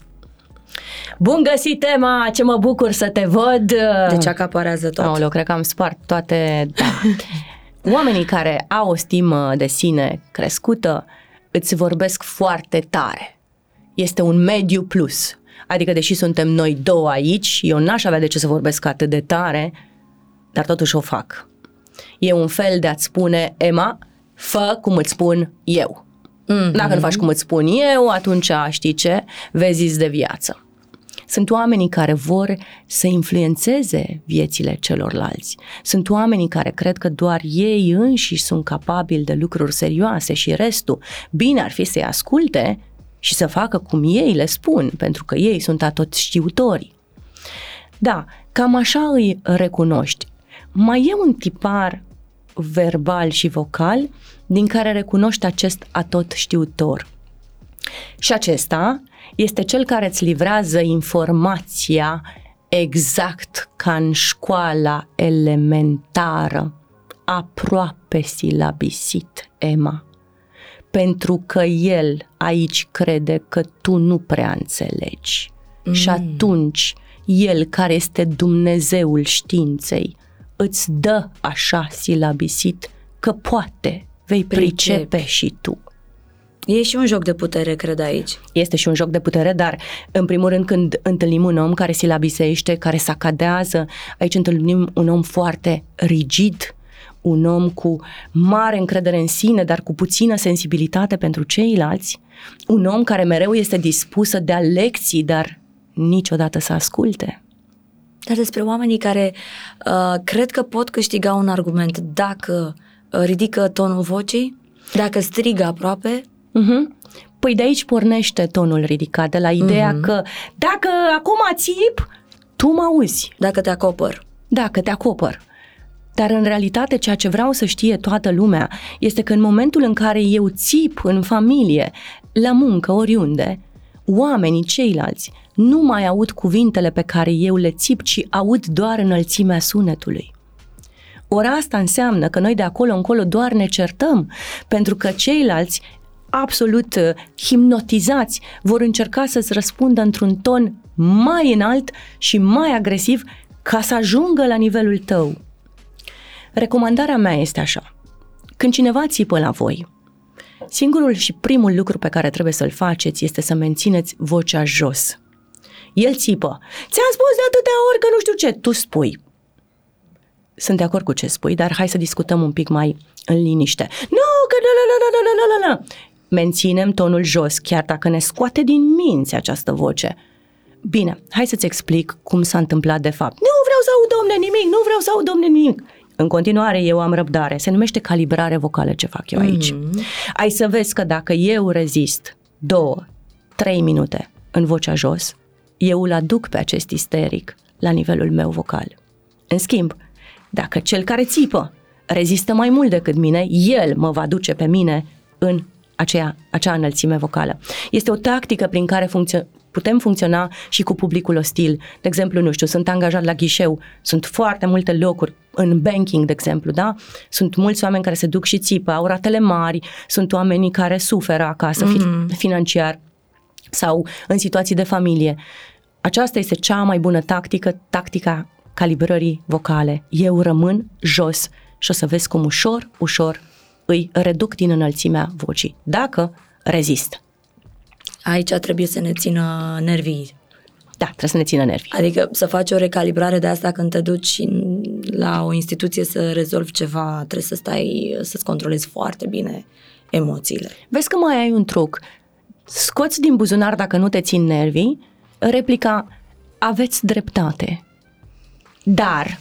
[SPEAKER 2] Bun găsit, Emma! Ce mă bucur să te văd!
[SPEAKER 1] Deci acaparează tot.
[SPEAKER 2] Aoleu, cred că am spart toate... Da. Oamenii care au o stimă de sine crescută îți vorbesc foarte tare. Este un mediu plus. Adică, deși suntem noi două aici, eu n-aș avea de ce să vorbesc atât de tare, dar totuși o fac. E un fel de a-ți spune, Emma, fă cum îți spun eu. Mm-hmm. Dacă nu faci cum îți spun eu, atunci știi ce? Vezi de viață. Sunt oamenii care vor să influențeze viețile celorlalți. Sunt oamenii care cred că doar ei înșiși sunt capabili de lucruri serioase și restul bine ar fi să-i asculte și să facă cum ei le spun, pentru că ei sunt atot știutori. Da, cam așa îi recunoști. Mai e un tipar verbal și vocal din care recunoști acest atot știutor. Și acesta este cel care îți livrează informația exact ca în școala elementară, aproape silabisit, Emma. Pentru că el aici crede că tu nu prea înțelegi. Mm. Și atunci, el care este Dumnezeul științei, îți dă așa silabisit că poate vei pricepe Pricepi. și tu.
[SPEAKER 1] E și un joc de putere, cred, aici.
[SPEAKER 2] Este și un joc de putere, dar în primul rând când întâlnim un om care silabisește, care sacadează, aici întâlnim un om foarte rigid, un om cu mare încredere în sine, dar cu puțină sensibilitate pentru ceilalți, un om care mereu este dispus să dea lecții, dar niciodată să asculte.
[SPEAKER 1] Dar despre oamenii care uh, cred că pot câștiga un argument dacă uh, ridică tonul vocii, dacă strigă aproape,
[SPEAKER 2] Uh-huh. Păi de aici pornește tonul ridicat, de la ideea uh-huh. că dacă acum țip, tu mă auzi.
[SPEAKER 1] Dacă te acopăr.
[SPEAKER 2] Dacă te acopăr. Dar în realitate ceea ce vreau să știe toată lumea este că în momentul în care eu țip în familie, la muncă, oriunde, oamenii ceilalți nu mai aud cuvintele pe care eu le țip, ci aud doar înălțimea sunetului. Ori asta înseamnă că noi de acolo încolo doar ne certăm, pentru că ceilalți absolut uh, hipnotizați, vor încerca să-ți răspundă într-un ton mai înalt și mai agresiv ca să ajungă la nivelul tău. Recomandarea mea este așa. Când cineva țipă la voi, singurul și primul lucru pe care trebuie să-l faceți este să mențineți vocea jos. El țipă. Ți-am spus de atâtea ori că nu știu ce. Tu spui. Sunt de acord cu ce spui, dar hai să discutăm un pic mai în liniște. Nu, că la la la la la la la menținem tonul jos, chiar dacă ne scoate din minți această voce. Bine, hai să-ți explic cum s-a întâmplat de fapt. Nu vreau să aud, domne, nimic, nu vreau să aud, domne, nimic. În continuare, eu am răbdare. Se numește calibrare vocală ce fac eu aici. Mm-hmm. Ai să vezi că dacă eu rezist două, trei minute în vocea jos, eu îl aduc pe acest isteric la nivelul meu vocal. În schimb, dacă cel care țipă rezistă mai mult decât mine, el mă va duce pe mine în aceea, acea înălțime vocală. Este o tactică prin care funcțio- putem funcționa și cu publicul ostil. De exemplu, nu știu, sunt angajat la ghișeu, sunt foarte multe locuri în banking, de exemplu, da? Sunt mulți oameni care se duc și țipă, au ratele mari, sunt oamenii care suferă acasă mm-hmm. financiar sau în situații de familie. Aceasta este cea mai bună tactică, tactica calibrării vocale. Eu rămân jos și o să vezi cum ușor, ușor îi reduc din înălțimea vocii, dacă rezist.
[SPEAKER 1] Aici trebuie să ne țină nervii.
[SPEAKER 2] Da, trebuie să ne țină nervii.
[SPEAKER 1] Adică să faci o recalibrare de asta când te duci la o instituție să rezolvi ceva, trebuie să stai, să-ți controlezi foarte bine emoțiile.
[SPEAKER 2] Vezi că mai ai un truc. Scoți din buzunar dacă nu te țin nervii, replica aveți dreptate. Dar,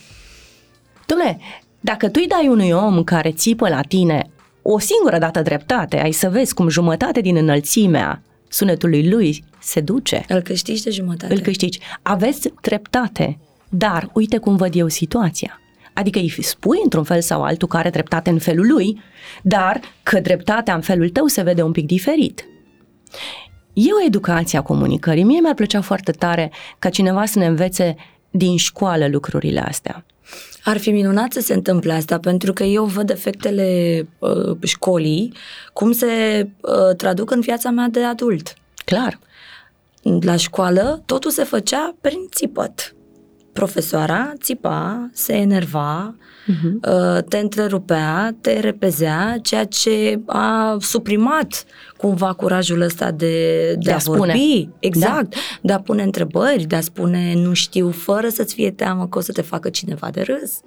[SPEAKER 2] dom'le, dacă tu îi dai unui om care țipă la tine o singură dată dreptate, ai să vezi cum jumătate din înălțimea sunetului lui se duce.
[SPEAKER 1] Îl câștigi de jumătate.
[SPEAKER 2] Îl câștigi. Aveți dreptate, dar uite cum văd eu situația. Adică îi spui într-un fel sau altul care are dreptate în felul lui, dar că dreptatea în felul tău se vede un pic diferit. E o educație a comunicării. Mie mi-ar plăcea foarte tare ca cineva să ne învețe din școală lucrurile astea.
[SPEAKER 1] Ar fi minunat să se întâmple asta, pentru că eu văd efectele uh, școlii, cum se uh, traduc în viața mea de adult.
[SPEAKER 2] Clar.
[SPEAKER 1] La școală totul se făcea prin țipăt. Profesoara țipa, se enerva, uh-huh. te întrerupea, te repezea, ceea ce a suprimat cumva curajul ăsta de, de,
[SPEAKER 2] De a
[SPEAKER 1] a
[SPEAKER 2] spune.
[SPEAKER 1] vorbi, exact, da. de a pune întrebări, de a spune nu știu, fără să-ți fie teamă că o să te facă cineva de râs.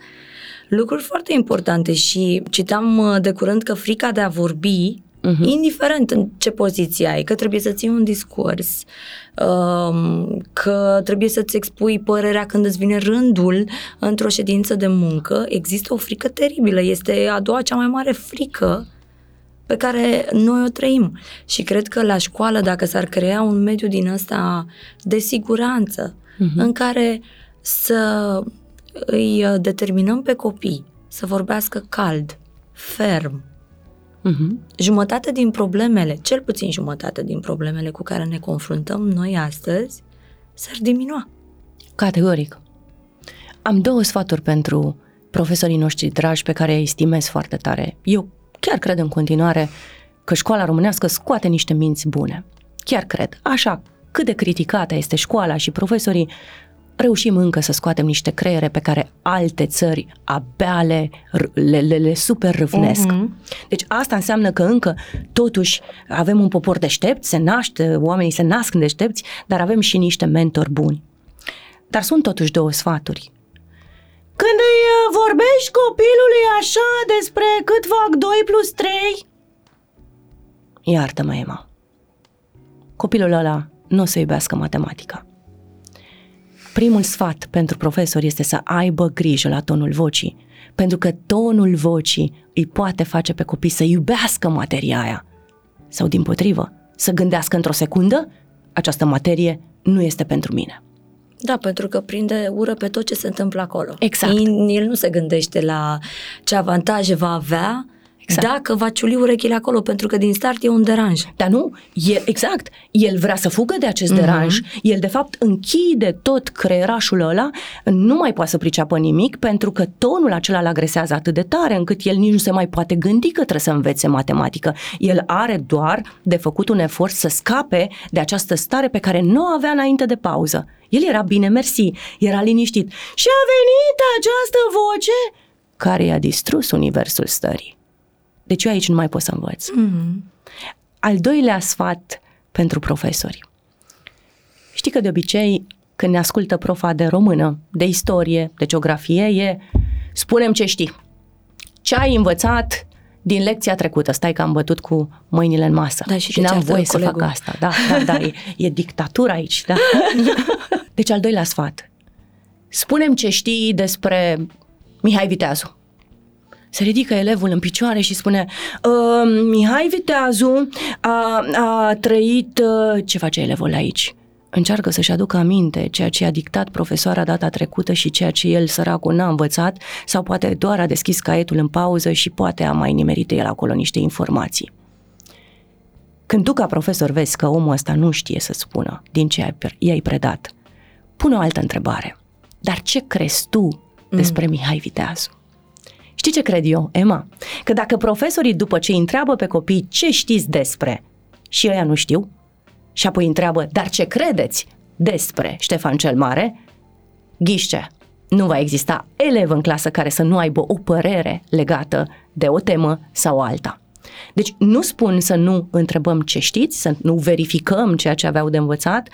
[SPEAKER 1] Lucruri foarte importante și citam uh, de curând că frica de a vorbi Uh-huh. Indiferent în ce poziție ai, că trebuie să ții un discurs, um, că trebuie să-ți expui părerea când îți vine rândul într-o ședință de muncă, există o frică teribilă. Este a doua cea mai mare frică pe care noi o trăim. Și cred că la școală, dacă s-ar crea un mediu din ăsta de siguranță, uh-huh. în care să îi uh, determinăm pe copii să vorbească cald, ferm,
[SPEAKER 2] Uh-huh.
[SPEAKER 1] jumătate din problemele, cel puțin jumătate din problemele cu care ne confruntăm noi astăzi, s-ar diminua.
[SPEAKER 2] Categoric. Am două sfaturi pentru profesorii noștri dragi pe care îi estimez foarte tare. Eu chiar cred în continuare că școala românească scoate niște minți bune. Chiar cred. Așa, cât de criticată este școala și profesorii, reușim încă să scoatem niște creiere pe care alte țări abia le, le, le, le super râvnesc. Uh-huh. Deci asta înseamnă că încă totuși avem un popor deștept, se naște, oamenii se nasc deștepți, dar avem și niște mentori buni. Dar sunt totuși două sfaturi. Când îi uh, vorbești copilului așa despre cât fac 2 plus 3, iartă-mă, Emma. Copilul ăla nu o să iubească matematica. Primul sfat pentru profesor este să aibă grijă la tonul vocii, pentru că tonul vocii îi poate face pe copii să iubească materia aia. Sau din potrivă, să gândească într-o secundă, această materie nu este pentru mine.
[SPEAKER 1] Da, pentru că prinde ură pe tot ce se întâmplă acolo.
[SPEAKER 2] Exact.
[SPEAKER 1] El, el nu se gândește la ce avantaje va avea exact. dacă va ciuli urechile acolo, pentru că din start e un deranj.
[SPEAKER 2] Dar nu, el, exact, el vrea să fugă de acest uh-huh. deranj, el de fapt închide tot creierașul ăla, nu mai poate să priceapă nimic, pentru că tonul acela îl agresează atât de tare, încât el nici nu se mai poate gândi că trebuie să învețe matematică. El are doar de făcut un efort să scape de această stare pe care nu o avea înainte de pauză. El era bine mersi, era liniștit. Și a venit această voce care i-a distrus universul stării. Deci eu aici nu mai pot să învăț. Mm-hmm. Al doilea sfat pentru profesori. Știi că de obicei, când ne ascultă profa de română, de istorie, de geografie, e spunem ce știi. Ce ai învățat din lecția trecută? Stai că am bătut cu mâinile în masă.
[SPEAKER 1] Da, și,
[SPEAKER 2] și n-am voie să fac asta. Da, da, da, e, e dictatura aici. Da. deci al doilea sfat. Spunem ce știi despre Mihai Viteazu se ridică elevul în picioare și spune uh, Mihai Viteazu a, a trăit... Uh, ce face elevul aici? Încearcă să-și aducă aminte ceea ce a dictat profesoara data trecută și ceea ce el, săracul, n-a învățat sau poate doar a deschis caietul în pauză și poate a mai nimerit el acolo niște informații. Când tu ca profesor vezi că omul ăsta nu știe să spună din ce i-ai predat, pune o altă întrebare. Dar ce crezi tu despre mm. Mihai Viteazu? Știi ce cred eu, Emma? Că dacă profesorii după ce îi întreabă pe copii ce știți despre și ăia nu știu, și apoi întreabă, dar ce credeți despre Ștefan cel Mare, ghișce, nu va exista elev în clasă care să nu aibă o părere legată de o temă sau alta. Deci nu spun să nu întrebăm ce știți, să nu verificăm ceea ce aveau de învățat,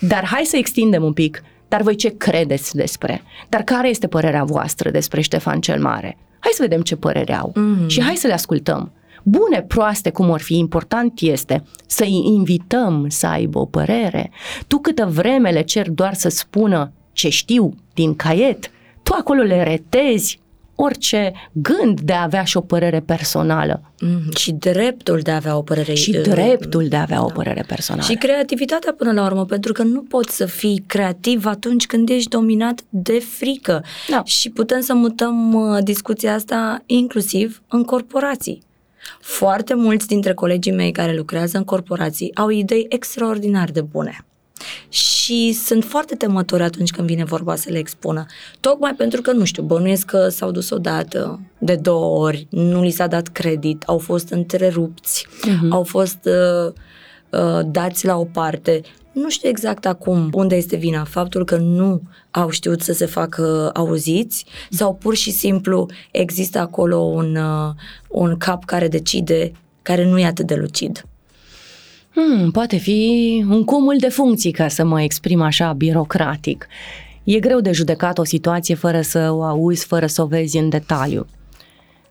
[SPEAKER 2] dar hai să extindem un pic. Dar voi ce credeți despre? Dar care este părerea voastră despre Ștefan cel Mare? Hai să vedem ce părere au mm-hmm. și hai să le ascultăm. Bune, proaste, cum ar fi, important este să-i invităm să aibă o părere. Tu câtă vreme le cer doar să spună ce știu din caiet, tu acolo le retezi orice gând de a avea și o părere personală.
[SPEAKER 1] Mm, și dreptul de a avea o părere
[SPEAKER 2] Și dreptul de a avea da. o părere personală.
[SPEAKER 1] Și creativitatea până la urmă, pentru că nu poți să fii creativ atunci când ești dominat de frică.
[SPEAKER 2] Da.
[SPEAKER 1] Și putem să mutăm uh, discuția asta inclusiv în corporații. Foarte mulți dintre colegii mei care lucrează în corporații au idei extraordinar de bune și sunt foarte temători atunci când vine vorba să le expună. Tocmai pentru că, nu știu, bănuiesc că s-au dus odată, de două ori, nu li s-a dat credit, au fost întrerupți, uh-huh. au fost uh, uh, dați la o parte. Nu știu exact acum unde este vina, faptul că nu au știut să se facă auziți sau pur și simplu există acolo un, uh, un cap care decide, care nu e atât de lucid.
[SPEAKER 2] Hmm, poate fi un cumul de funcții, ca să mă exprim așa birocratic. E greu de judecat o situație fără să o auzi, fără să o vezi în detaliu.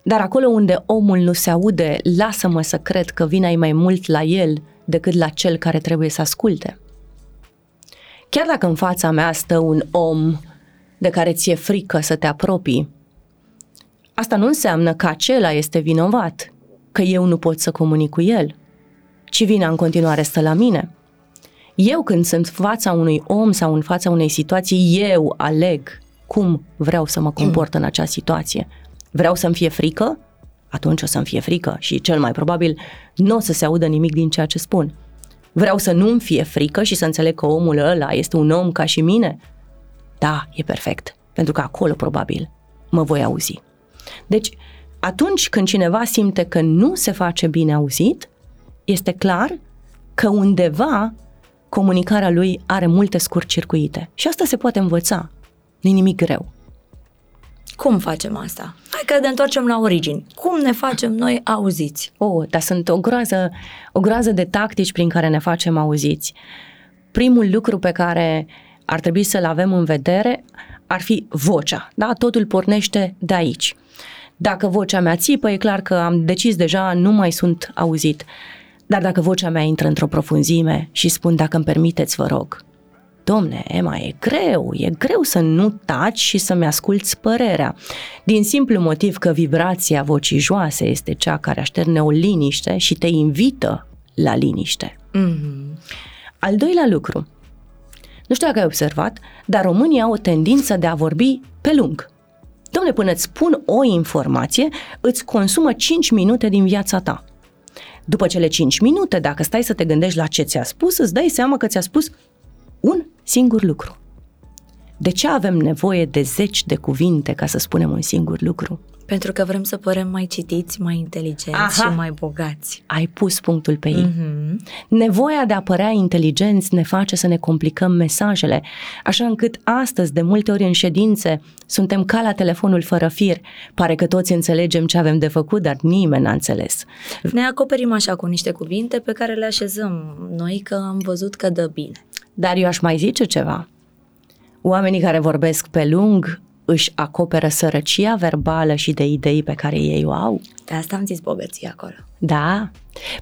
[SPEAKER 2] Dar acolo unde omul nu se aude, lasă-mă să cred că vina e mai mult la el decât la cel care trebuie să asculte. Chiar dacă în fața mea stă un om de care ți-e frică să te apropii, asta nu înseamnă că acela este vinovat, că eu nu pot să comunic cu el, ci vina în continuare stă la mine. Eu când sunt în fața unui om sau în fața unei situații, eu aleg cum vreau să mă comport în acea situație. Vreau să-mi fie frică? Atunci o să-mi fie frică și cel mai probabil nu o să se audă nimic din ceea ce spun. Vreau să nu-mi fie frică și să înțeleg că omul ăla este un om ca și mine? Da, e perfect, pentru că acolo probabil mă voi auzi. Deci, atunci când cineva simte că nu se face bine auzit, este clar că undeva comunicarea lui are multe scurt-circuite. Și asta se poate învăța. Nu nimic greu.
[SPEAKER 1] Cum facem asta? Hai că ne întoarcem la origini. Cum ne facem noi auziți?
[SPEAKER 2] Oh, dar sunt o groază, o groază de tactici prin care ne facem auziți. Primul lucru pe care ar trebui să-l avem în vedere ar fi vocea. Da? Totul pornește de aici. Dacă vocea mea țipă, e clar că am decis deja, nu mai sunt auzit. Dar dacă vocea mea intră într-o profunzime și spun dacă îmi permiteți, vă rog, Domne, Emma, e greu, e greu să nu taci și să-mi asculți părerea. Din simplu motiv că vibrația vocii joase este cea care așterne o liniște și te invită la liniște. Mm-hmm. Al doilea lucru. Nu știu dacă ai observat, dar românii au o tendință de a vorbi pe lung. Domne, până îți spun o informație, îți consumă 5 minute din viața ta. După cele 5 minute, dacă stai să te gândești la ce ți-a spus, îți dai seama că ți-a spus un singur lucru. De ce avem nevoie de zeci de cuvinte ca să spunem un singur lucru?
[SPEAKER 1] Pentru că vrem să părem mai citiți, mai inteligenți Aha. și mai bogați.
[SPEAKER 2] Ai pus punctul pe ei. Mm-hmm. Nevoia de a părea inteligenți ne face să ne complicăm mesajele, așa încât astăzi, de multe ori în ședințe, suntem ca la telefonul fără fir. Pare că toți înțelegem ce avem de făcut, dar nimeni n-a înțeles.
[SPEAKER 1] Ne acoperim așa cu niște cuvinte pe care le așezăm noi că am văzut că dă bine.
[SPEAKER 2] Dar eu aș mai zice ceva. Oamenii care vorbesc pe lung își acoperă sărăcia verbală și de idei pe care ei o au.
[SPEAKER 1] De asta am zis bogăție acolo.
[SPEAKER 2] Da,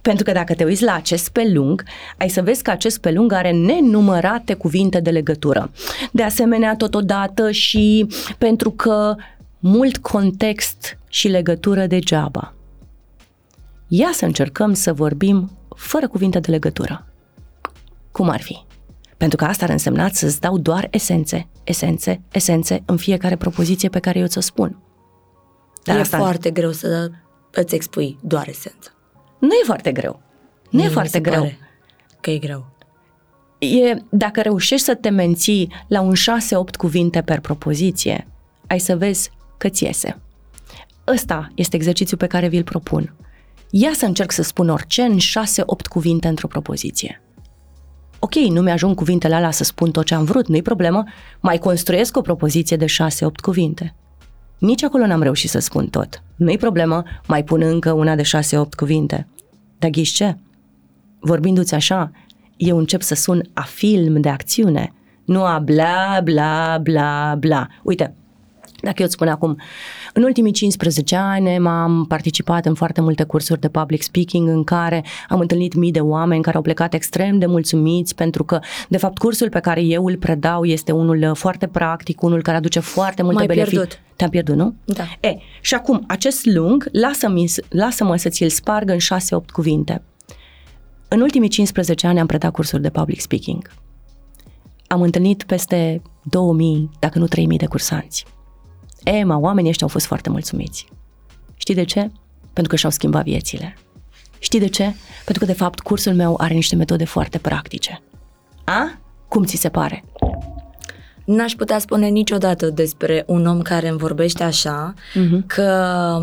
[SPEAKER 2] pentru că dacă te uiți la acest pelung, ai să vezi că acest pelung are nenumărate cuvinte de legătură. De asemenea, totodată și pentru că mult context și legătură degeaba. Ia să încercăm să vorbim fără cuvinte de legătură. Cum ar fi? Pentru că asta ar însemna să-ți dau doar esențe, esențe, esențe în fiecare propoziție pe care eu ți-o spun.
[SPEAKER 1] Dar e asta... foarte greu să îți expui doar esență.
[SPEAKER 2] Nu e foarte greu. Nu Mie e foarte greu. Pare
[SPEAKER 1] că e greu.
[SPEAKER 2] E, dacă reușești să te menții la un 6-8 cuvinte per propoziție, ai să vezi că ți iese. Ăsta este exercițiul pe care vi-l propun. Ia să încerc să spun orice în 6-8 cuvinte într-o propoziție ok, nu mi-ajung cuvintele alea să spun tot ce am vrut, nu-i problemă, mai construiesc o propoziție de șase-opt cuvinte. Nici acolo n-am reușit să spun tot. Nu-i problemă, mai pun încă una de șase-opt cuvinte. Dar ghiși ce? Vorbindu-ți așa, eu încep să sun a film de acțiune, nu a bla, bla, bla, bla. Uite, dacă eu îți spun acum, în ultimii 15 ani m-am participat în foarte multe cursuri de public speaking în care am întâlnit mii de oameni care au plecat extrem de mulțumiți pentru că, de fapt, cursul pe care eu îl predau este unul foarte practic, unul care aduce foarte multe
[SPEAKER 1] Mai
[SPEAKER 2] beneficii.
[SPEAKER 1] Pierdut.
[SPEAKER 2] Te-am pierdut, nu?
[SPEAKER 1] Da.
[SPEAKER 2] E, și acum, acest lung, lasă-mă, lasă-mă să ți-l sparg în 6-8 cuvinte. În ultimii 15 ani am predat cursuri de public speaking. Am întâlnit peste 2000, dacă nu 3000 de cursanți. Emma, oamenii ăștia au fost foarte mulțumiți. Știi de ce? Pentru că și-au schimbat viețile. Știi de ce? Pentru că, de fapt, cursul meu are niște metode foarte practice. A? Cum ți se pare?
[SPEAKER 1] N-aș putea spune niciodată despre un om care îmi vorbește așa, uh-huh. că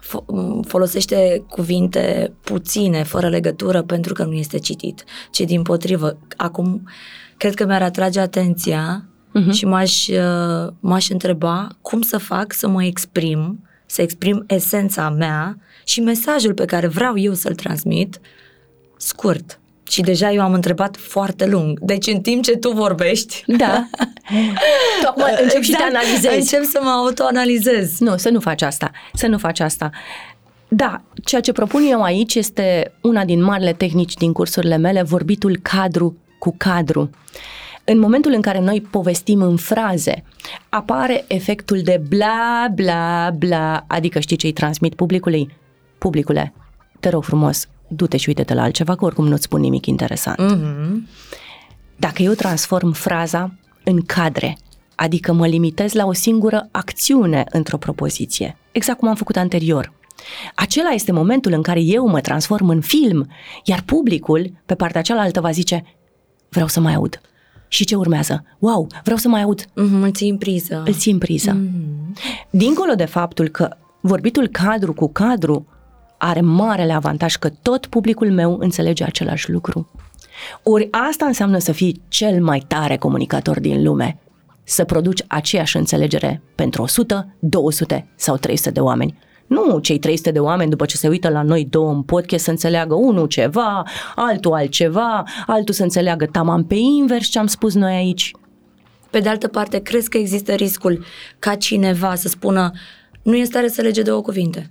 [SPEAKER 1] fo- folosește cuvinte puține, fără legătură, pentru că nu este citit, ci din potrivă. Acum, cred că mi-ar atrage atenția uh-huh. și m-aș, uh, m-aș întreba cum să fac să mă exprim, să exprim esența mea și mesajul pe care vreau eu să-l transmit scurt. Și deja eu am întrebat foarte lung. Deci în timp ce tu vorbești...
[SPEAKER 2] Da. tu acum încep exact, și te exact. analizezi.
[SPEAKER 1] Încep să mă autoanalizez.
[SPEAKER 2] Nu, să nu faci asta. Să nu faci asta. Da, ceea ce propun eu aici este una din marile tehnici din cursurile mele, vorbitul cadru cu cadru. În momentul în care noi povestim în fraze, apare efectul de bla, bla, bla, adică știi ce îi transmit publicului? Publicule, te rog frumos, du-te și uite-te la altceva, că oricum nu-ți spun nimic interesant. Mm-hmm. Dacă eu transform fraza în cadre, adică mă limitez la o singură acțiune într-o propoziție, exact cum am făcut anterior, acela este momentul în care eu mă transform în film, iar publicul, pe partea cealaltă, va zice, vreau să mai aud. Și ce urmează? Wow, vreau să mai aud.
[SPEAKER 1] Mm-hmm, îl ții în priză.
[SPEAKER 2] Îl ții în priză. Mm-hmm. Dincolo de faptul că vorbitul cadru cu cadru are marele avantaj că tot publicul meu înțelege același lucru. Ori asta înseamnă să fii cel mai tare comunicator din lume, să produci aceeași înțelegere pentru 100, 200 sau 300 de oameni. Nu cei 300 de oameni după ce se uită la noi două în podcast să înțeleagă unul ceva, altul altceva, altul să înțeleagă tamam pe invers ce am spus noi aici.
[SPEAKER 1] Pe de altă parte, crezi că există riscul ca cineva să spună nu e stare să lege două cuvinte?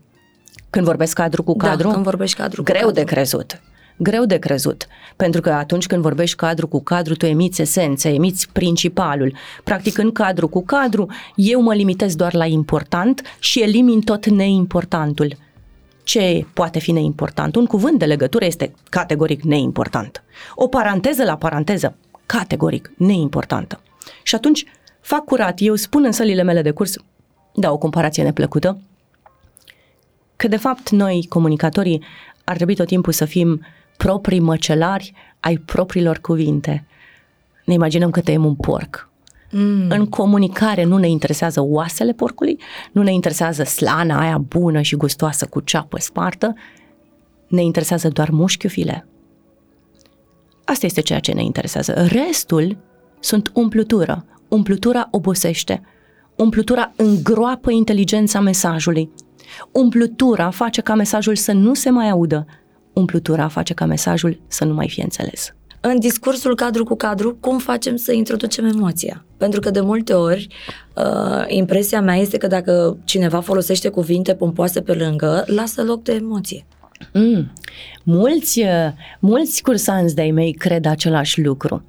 [SPEAKER 2] Când vorbesc cadru cu
[SPEAKER 1] da,
[SPEAKER 2] cadru?
[SPEAKER 1] Da, când vorbești cadru
[SPEAKER 2] Greu
[SPEAKER 1] cu cadru.
[SPEAKER 2] de crezut. Greu de crezut, pentru că atunci când vorbești cadru cu cadru, tu emiți esența, emiți principalul. Practic, în cadru cu cadru, eu mă limitez doar la important și elimin tot neimportantul. Ce poate fi neimportant? Un cuvânt de legătură este categoric neimportant. O paranteză la paranteză, categoric neimportantă. Și atunci fac curat, eu spun în sălile mele de curs, da, o comparație neplăcută, că de fapt noi, comunicatorii, ar trebui tot timpul să fim proprii măcelari ai propriilor cuvinte. Ne imaginăm că tăiem un porc. Mm. În comunicare nu ne interesează oasele porcului, nu ne interesează slana aia bună și gustoasă cu ceapă spartă, ne interesează doar mușchiufile. Asta este ceea ce ne interesează. Restul sunt umplutură. Umplutura obosește. Umplutura îngroapă inteligența mesajului. Umplutura face ca mesajul să nu se mai audă. Umplutura face ca mesajul să nu mai fie înțeles.
[SPEAKER 1] În discursul cadru cu cadru, cum facem să introducem emoția? Pentru că de multe ori uh, impresia mea este că dacă cineva folosește cuvinte pompoase pe lângă, lasă loc de emoție.
[SPEAKER 2] Mm. Mulți, uh, mulți cursanți de-ai mei cred același lucru.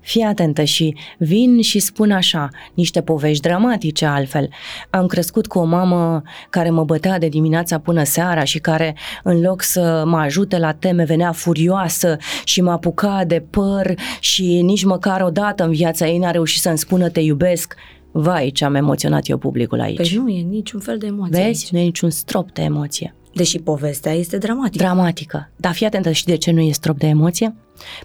[SPEAKER 2] Fii atentă și vin și spun așa, niște povești dramatice altfel. Am crescut cu o mamă care mă bătea de dimineața până seara și care, în loc să mă ajute la teme, venea furioasă și mă apuca de păr și nici măcar o dată în viața ei n-a reușit să-mi spună te iubesc. Vai, ce am emoționat eu publicul aici.
[SPEAKER 1] Păi nu e niciun fel de emoție
[SPEAKER 2] Vezi?
[SPEAKER 1] Aici.
[SPEAKER 2] Nu e niciun strop de emoție.
[SPEAKER 1] Deși povestea este dramatică.
[SPEAKER 2] Dramatică. Dar fii atentă, și de ce nu e strop de emoție?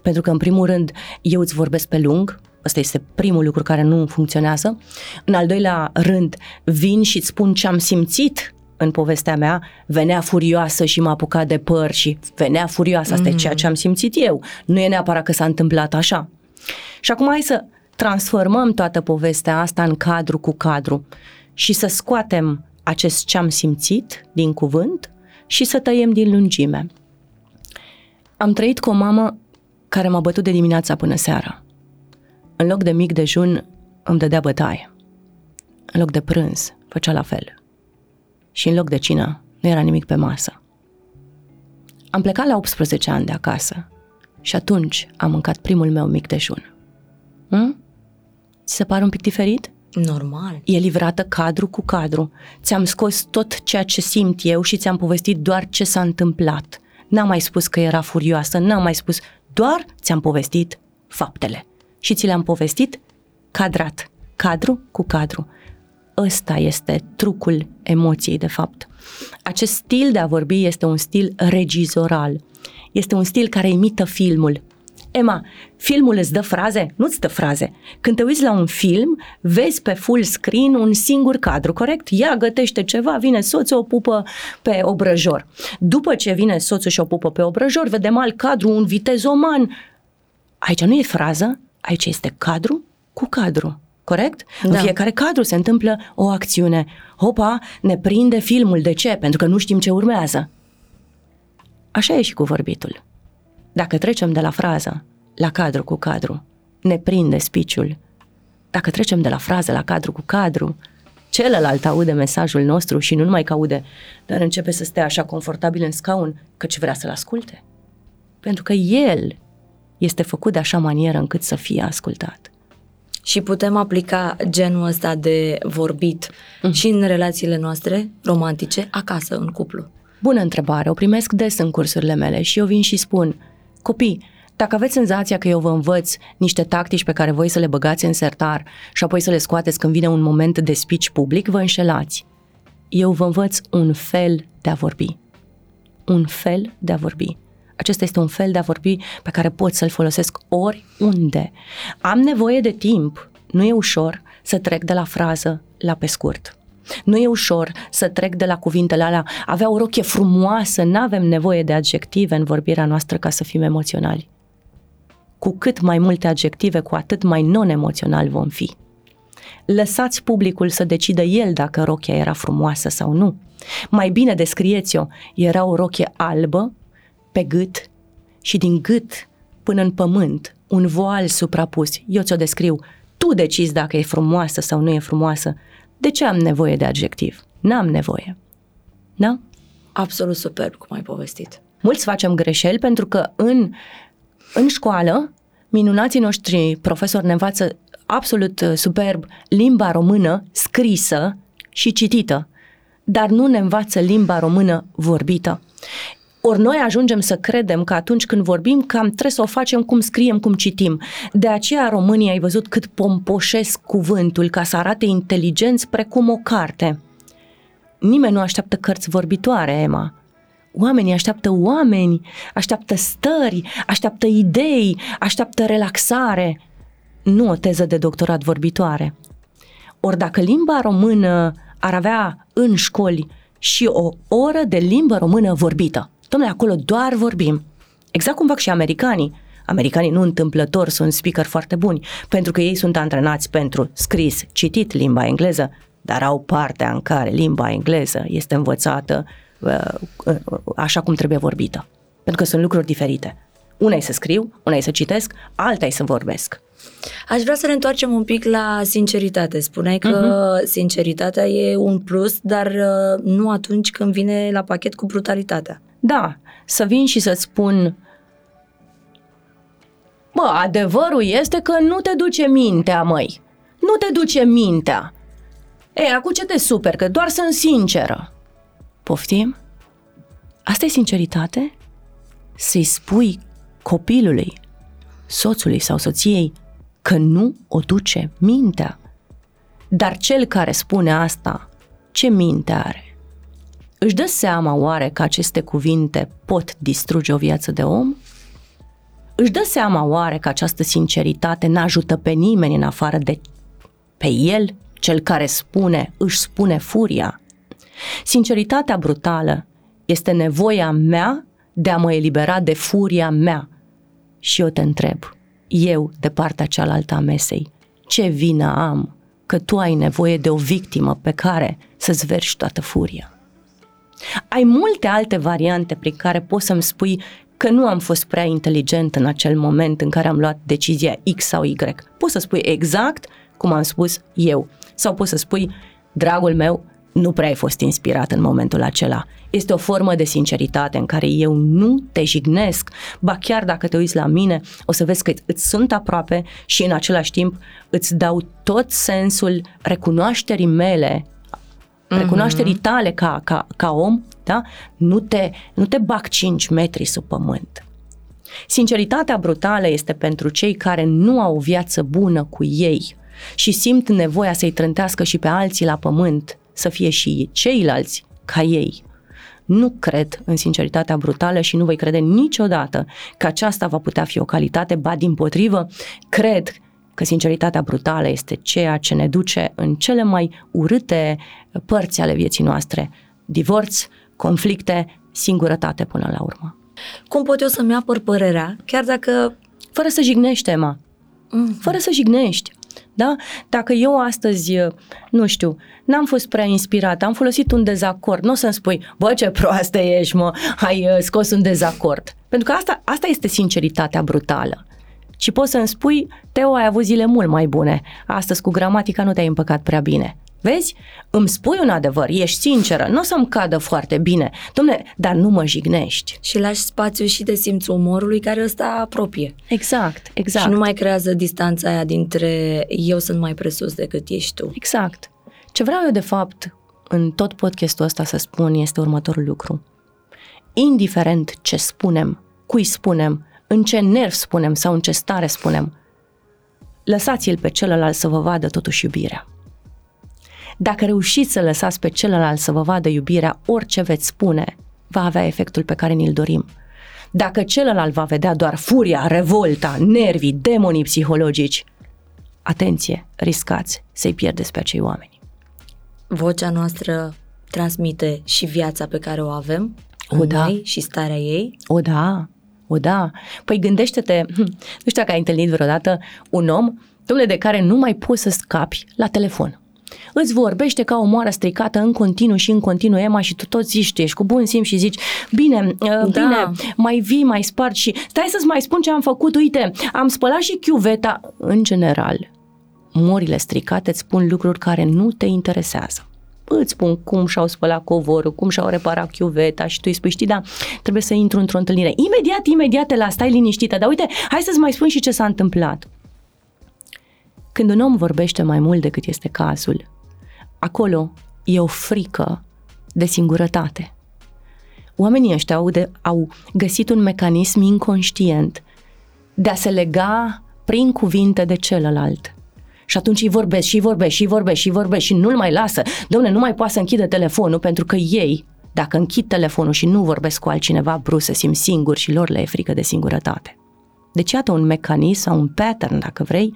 [SPEAKER 2] Pentru că, în primul rând, eu îți vorbesc pe lung, Ăsta este primul lucru care nu funcționează. În al doilea rând, vin și îți spun ce am simțit în povestea mea, venea furioasă și m-a apucat de păr și venea furioasă, asta mm. e ceea ce am simțit eu. Nu e neapărat că s-a întâmplat așa. Și acum hai să transformăm toată povestea asta în cadru cu cadru și să scoatem acest ce am simțit din cuvânt și să tăiem din lungime. Am trăit cu o mamă care m-a bătut de dimineața până seara. În loc de mic dejun, îmi dădea bătaie. În loc de prânz, făcea la fel. Și în loc de cină, nu era nimic pe masă. Am plecat la 18 ani de acasă și atunci am mâncat primul meu mic dejun. Hm? Ți se pare un pic diferit?
[SPEAKER 1] Normal.
[SPEAKER 2] E livrată cadru cu cadru. Ți-am scos tot ceea ce simt eu și ți-am povestit doar ce s-a întâmplat. N-am mai spus că era furioasă, n-am mai spus, doar ți-am povestit faptele. Și ți le-am povestit cadrat, cadru cu cadru. Ăsta este trucul emoției, de fapt. Acest stil de a vorbi este un stil regizoral. Este un stil care imită filmul. Emma, filmul îți dă fraze? Nu-ți dă fraze. Când te uiți la un film, vezi pe full screen un singur cadru, corect? Ea gătește ceva, vine soțul, o pupă pe obrăjor. După ce vine soțul și o pupă pe obrăjor, vedem alt cadru, un vitezoman. Aici nu e frază, aici este cadru cu cadru. Corect? Da. În fiecare cadru se întâmplă o acțiune. Hopa, ne prinde filmul. De ce? Pentru că nu știm ce urmează. Așa e și cu vorbitul. Dacă trecem de la frază la cadru cu cadru, ne prinde spiciul. Dacă trecem de la frază la cadru cu cadru, celălalt aude mesajul nostru și nu numai că aude, dar începe să stea așa confortabil în scaun, căci vrea să-l asculte. Pentru că el este făcut de așa manieră încât să fie ascultat.
[SPEAKER 1] Și putem aplica genul ăsta de vorbit mm. și în relațiile noastre romantice, acasă, în cuplu.
[SPEAKER 2] Bună întrebare, o primesc des în cursurile mele și eu vin și spun, copii, dacă aveți senzația că eu vă învăț niște tactici pe care voi să le băgați în sertar și apoi să le scoateți când vine un moment de speech public, vă înșelați. Eu vă învăț un fel de a vorbi. Un fel de a vorbi. Acesta este un fel de a vorbi pe care pot să-l folosesc oriunde. Am nevoie de timp. Nu e ușor să trec de la frază la pe scurt. Nu e ușor să trec de la cuvintele alea, avea o rochie frumoasă, nu avem nevoie de adjective în vorbirea noastră ca să fim emoționali. Cu cât mai multe adjective, cu atât mai non-emoțional vom fi. Lăsați publicul să decidă el dacă rochia era frumoasă sau nu. Mai bine descrieți-o, era o rochie albă, pe gât și din gât până în pământ, un voal suprapus. Eu ți-o descriu. Tu decizi dacă e frumoasă sau nu e frumoasă. De ce am nevoie de adjectiv? N-am nevoie. Da?
[SPEAKER 1] Absolut superb cum ai povestit.
[SPEAKER 2] Mulți facem greșeli pentru că în, în școală minunații noștri profesori ne învață absolut uh, superb limba română scrisă și citită, dar nu ne învață limba română vorbită. Ori noi ajungem să credem că atunci când vorbim, cam trebuie să o facem cum scriem, cum citim. De aceea România ai văzut cât pompoșesc cuvântul ca să arate inteligenți precum o carte. Nimeni nu așteaptă cărți vorbitoare, Emma. Oamenii așteaptă oameni, așteaptă stări, așteaptă idei, așteaptă relaxare, nu o teză de doctorat vorbitoare. Ori dacă limba română ar avea în școli și o oră de limbă română vorbită, Domnule, acolo doar vorbim. Exact cum fac și americanii. Americanii nu întâmplător sunt speaker foarte buni, pentru că ei sunt antrenați pentru scris, citit limba engleză, dar au partea în care limba engleză este învățată uh, uh, așa cum trebuie vorbită. Pentru că sunt lucruri diferite. Una e să scriu, una e să citesc, alta e să vorbesc.
[SPEAKER 1] Aș vrea să ne întoarcem un pic la sinceritate. Spuneai că uh-huh. sinceritatea e un plus, dar uh, nu atunci când vine la pachet cu brutalitatea.
[SPEAKER 2] Da, să vin și să-ți spun Bă, adevărul este că nu te duce mintea, măi. Nu te duce mintea. Ei, acum ce te super, că doar sunt sinceră. Poftim? Asta e sinceritate? Să-i spui copilului, soțului sau soției că nu o duce mintea. Dar cel care spune asta, ce minte are? Își dă seama oare că aceste cuvinte pot distruge o viață de om? Își dă seama oare că această sinceritate n-ajută pe nimeni în afară de pe el, cel care spune, își spune furia? Sinceritatea brutală este nevoia mea de a mă elibera de furia mea. Și eu te întreb, eu, de partea cealaltă a mesei, ce vină am că tu ai nevoie de o victimă pe care să-ți vergi toată furia? Ai multe alte variante prin care poți să-mi spui că nu am fost prea inteligent în acel moment în care am luat decizia X sau Y. Poți să spui exact cum am spus eu. Sau poți să spui, dragul meu, nu prea ai fost inspirat în momentul acela. Este o formă de sinceritate în care eu nu te jignesc, ba chiar dacă te uiți la mine, o să vezi că îți sunt aproape și în același timp îți dau tot sensul recunoașterii mele mm-hmm. Recunoașterii tale ca, ca, ca om, da? nu, te, nu te bag 5 metri sub pământ. Sinceritatea brutală este pentru cei care nu au o viață bună cu ei și simt nevoia să-i trântească și pe alții la pământ, să fie și ceilalți ca ei. Nu cred în sinceritatea brutală și nu voi crede niciodată că aceasta va putea fi o calitate, ba din potrivă, cred că sinceritatea brutală este ceea ce ne duce în cele mai urâte părți ale vieții noastre. Divorț, conflicte, singurătate până la urmă.
[SPEAKER 1] Cum pot eu să-mi apăr părerea, chiar dacă...
[SPEAKER 2] Fără să jignești, Emma. Mm. Fără să jignești. Da? Dacă eu astăzi, nu știu, n-am fost prea inspirat, am folosit un dezacord, nu o să-mi spui, bă, ce proastă ești, mă, ai uh, scos un dezacord. Pentru că asta, asta este sinceritatea brutală. Și poți să-mi spui, Teo, ai avut zile mult mai bune, astăzi cu gramatica nu te-ai împăcat prea bine. Vezi? Îmi spui un adevăr, ești sinceră, nu o să-mi cadă foarte bine. Domne, dar nu mă jignești.
[SPEAKER 1] Și lași spațiu și de simțul umorului care ăsta apropie.
[SPEAKER 2] Exact, exact.
[SPEAKER 1] Și nu mai creează distanța aia dintre eu sunt mai presus decât ești tu.
[SPEAKER 2] Exact. Ce vreau eu de fapt în tot podcastul ăsta să spun este următorul lucru. Indiferent ce spunem, cui spunem, în ce nerv spunem sau în ce stare spunem, lăsați-l pe celălalt să vă vadă totuși iubirea. Dacă reușiți să lăsați pe celălalt să vă vadă iubirea, orice veți spune va avea efectul pe care ni-l dorim. Dacă celălalt va vedea doar furia, revolta, nervii, demonii psihologici, atenție, riscați să-i pierdeți pe acei oameni.
[SPEAKER 1] Vocea noastră transmite și viața pe care o avem,
[SPEAKER 2] O, da.
[SPEAKER 1] noi și starea ei.
[SPEAKER 2] O, da, o, da. Păi gândește-te, hm, nu știu dacă ai întâlnit vreodată un om, domnule, de care nu mai poți să scapi la telefon îți vorbește ca o moară stricată în continuu și în continuu, Emma, și tu tot zici, tu ești cu bun simț și zici, bine, uh, da. bine, mai vii, mai spargi și stai să-ți mai spun ce am făcut, uite, am spălat și chiuveta. În general, morile stricate îți spun lucruri care nu te interesează îți spun cum și-au spălat covorul, cum și-au reparat chiuveta și tu îi spui, știi, da, trebuie să intru într-o întâlnire. Imediat, imediat te la stai liniștită, dar uite, hai să-ți mai spun și ce s-a întâmplat. Când un om vorbește mai mult decât este cazul, acolo e o frică de singurătate. Oamenii ăștia au, de, au găsit un mecanism inconștient de a se lega prin cuvinte de celălalt. Și atunci îi vorbesc și îi vorbesc și îi vorbesc și îi vorbesc și nu-l mai lasă. Domne, nu mai poate să închidă telefonul pentru că ei, dacă închid telefonul și nu vorbesc cu altcineva, brusc se simt singuri și lor le e frică de singurătate. Deci iată un mecanism sau un pattern, dacă vrei,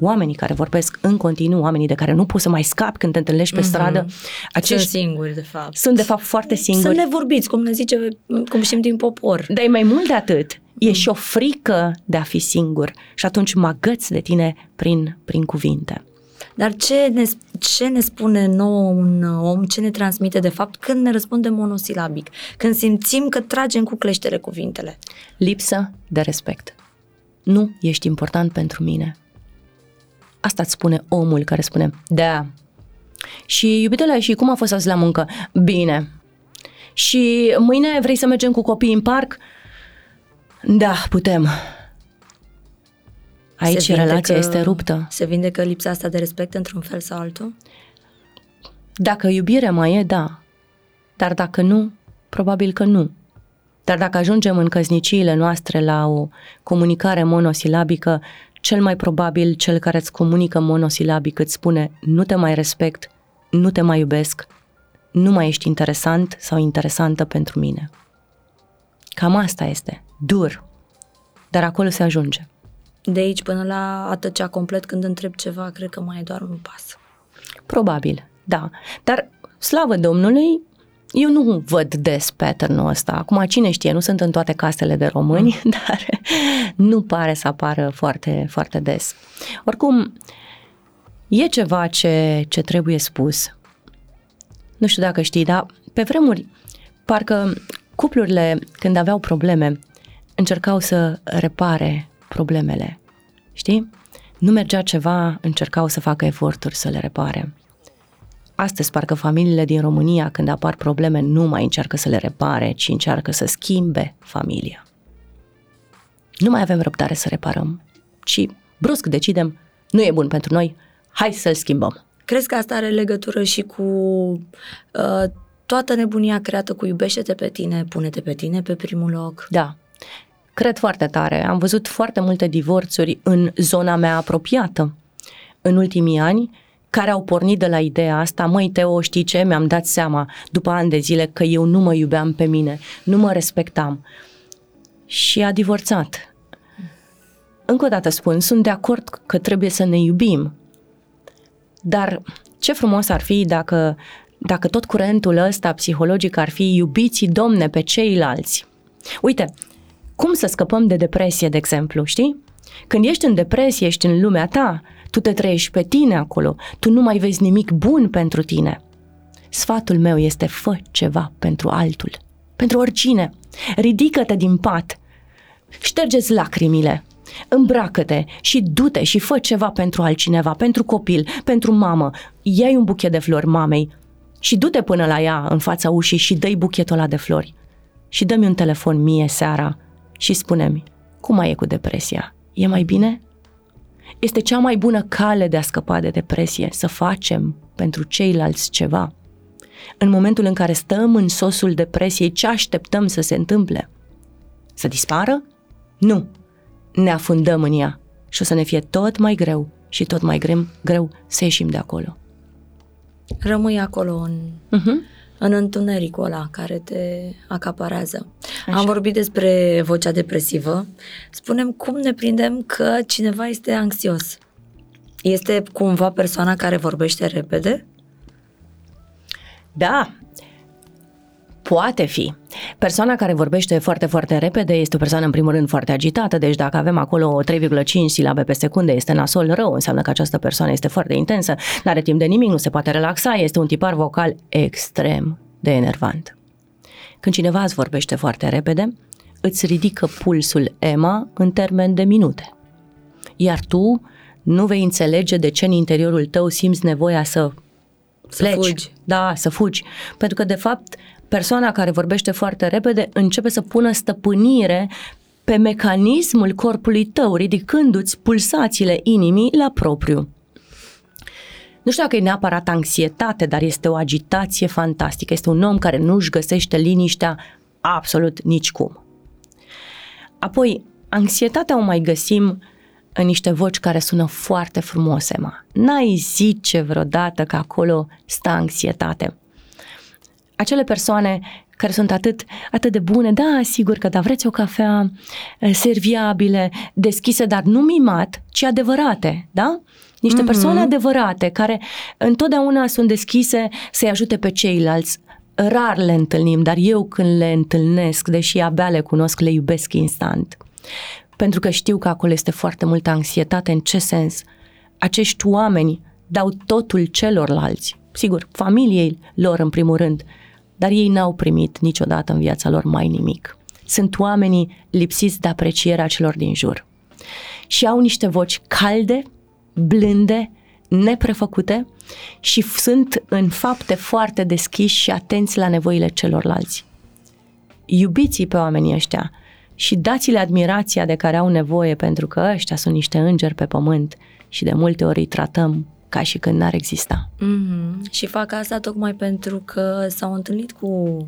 [SPEAKER 2] oamenii care vorbesc în continuu, oamenii de care nu poți să mai scapi când te întâlnești pe mm-hmm. stradă,
[SPEAKER 1] acești sunt singuri, de fapt.
[SPEAKER 2] Sunt, de fapt, foarte singuri.
[SPEAKER 1] Sunt nevorbiți, cum ne zice, cum știm din popor.
[SPEAKER 2] Dar e mai mult de atât. E mm. și o frică de a fi singur și atunci mă agăți de tine prin, prin cuvinte.
[SPEAKER 1] Dar ce ne, ce ne spune nouă un om, ce ne transmite de fapt când ne răspunde monosilabic, când simțim că tragem cu cleștere cuvintele?
[SPEAKER 2] Lipsă de respect. Nu ești important pentru mine. Asta îți spune omul care spune, da. Și iubitele, și cum a fost azi la muncă? Bine. Și mâine vrei să mergem cu copiii în parc? Da, putem. Aici se relația este ruptă.
[SPEAKER 1] Se vindecă lipsa asta de respect într-un fel sau altul?
[SPEAKER 2] Dacă iubirea mai e, da. Dar dacă nu, probabil că nu. Dar dacă ajungem în căzniciile noastre la o comunicare monosilabică, cel mai probabil cel care îți comunică monosilabic îți spune nu te mai respect, nu te mai iubesc, nu mai ești interesant sau interesantă pentru mine. Cam asta este, dur, dar acolo se ajunge.
[SPEAKER 1] De aici până la a tăcea complet când întreb ceva, cred că mai e doar un pas.
[SPEAKER 2] Probabil, da. Dar, slavă Domnului, eu nu văd des pattern-ul ăsta. Acum, cine știe, nu sunt în toate casele de români, mm. dar nu pare să apară foarte, foarte des. Oricum, e ceva ce, ce trebuie spus. Nu știu dacă știi, dar pe vremuri, parcă cuplurile, când aveau probleme, încercau să repare problemele. Știi? Nu mergea ceva, încercau să facă eforturi să le repare. Astăzi, parcă familiile din România, când apar probleme, nu mai încearcă să le repare, ci încearcă să schimbe familia. Nu mai avem răbdare să reparăm, ci brusc decidem, nu e bun pentru noi, hai să-l schimbăm.
[SPEAKER 1] Crezi că asta are legătură și cu uh, toată nebunia creată cu iubește-te pe tine, pune-te pe tine pe primul loc?
[SPEAKER 2] Da, cred foarte tare. Am văzut foarte multe divorțuri în zona mea apropiată în ultimii ani care au pornit de la ideea asta, măi Teo, știi ce, mi-am dat seama după ani de zile că eu nu mă iubeam pe mine, nu mă respectam. Și a divorțat. Încă o dată spun, sunt de acord că trebuie să ne iubim, dar ce frumos ar fi dacă, dacă tot curentul ăsta psihologic ar fi iubiți domne pe ceilalți. Uite, cum să scăpăm de depresie, de exemplu, știi? Când ești în depresie, ești în lumea ta, tu te trăiești pe tine acolo, tu nu mai vezi nimic bun pentru tine. Sfatul meu este fă ceva pentru altul, pentru oricine. Ridică-te din pat, ștergeți lacrimile, îmbracă-te și du-te și fă ceva pentru altcineva, pentru copil, pentru mamă. Iai un buchet de flori mamei și du-te până la ea în fața ușii și dă-i buchetul ăla de flori. Și dă-mi un telefon mie seara și spune-mi, cum mai e cu depresia? E mai bine? Este cea mai bună cale de a scăpa de depresie, să facem pentru ceilalți ceva. În momentul în care stăm în sosul depresiei, ce așteptăm să se întâmple? Să dispară? Nu. Ne afundăm în ea și o să ne fie tot mai greu și tot mai greu, greu să ieșim de acolo.
[SPEAKER 1] Rămâi acolo în, uh-huh în întunericul ăla care te acaparează. Așa. Am vorbit despre vocea depresivă. Spunem cum ne prindem că cineva este anxios. Este cumva persoana care vorbește repede?
[SPEAKER 2] Da, Poate fi. Persoana care vorbește foarte, foarte repede este o persoană, în primul rând, foarte agitată, deci dacă avem acolo 3,5 silabe pe secundă, este nasol rău, înseamnă că această persoană este foarte intensă, nu are timp de nimic, nu se poate relaxa, este un tipar vocal extrem de enervant. Când cineva îți vorbește foarte repede, îți ridică pulsul EMA în termen de minute. Iar tu nu vei înțelege de ce în interiorul tău simți nevoia să
[SPEAKER 1] să pleci. fugi.
[SPEAKER 2] Da, să fugi. Pentru că, de fapt, persoana care vorbește foarte repede începe să pună stăpânire pe mecanismul corpului tău, ridicându-ți pulsațiile inimii la propriu. Nu știu dacă e neapărat anxietate, dar este o agitație fantastică. Este un om care nu își găsește liniștea absolut nicicum. Apoi, anxietatea o mai găsim în niște voci care sună foarte frumoase, ma. N-ai zice vreodată că acolo stă anxietate acele persoane care sunt atât, atât de bune, da, sigur că da, vreți o cafea eh, serviabile, deschise, dar nu mimat, ci adevărate, da? Niște mm-hmm. persoane adevărate care întotdeauna sunt deschise să-i ajute pe ceilalți. Rar le întâlnim, dar eu când le întâlnesc, deși abia le cunosc, le iubesc instant. Pentru că știu că acolo este foarte multă anxietate. În ce sens? Acești oameni dau totul celorlalți. Sigur, familiei lor în primul rând, dar ei n-au primit niciodată în viața lor mai nimic. Sunt oamenii lipsiți de aprecierea celor din jur. Și au niște voci calde, blânde, neprefăcute și sunt în fapte foarte deschiși și atenți la nevoile celorlalți. Iubiți pe oamenii ăștia și dați-le admirația de care au nevoie pentru că ăștia sunt niște îngeri pe pământ și de multe ori îi tratăm ca și când n-ar exista.
[SPEAKER 1] Mm-hmm. Și fac asta tocmai pentru că s-au întâlnit cu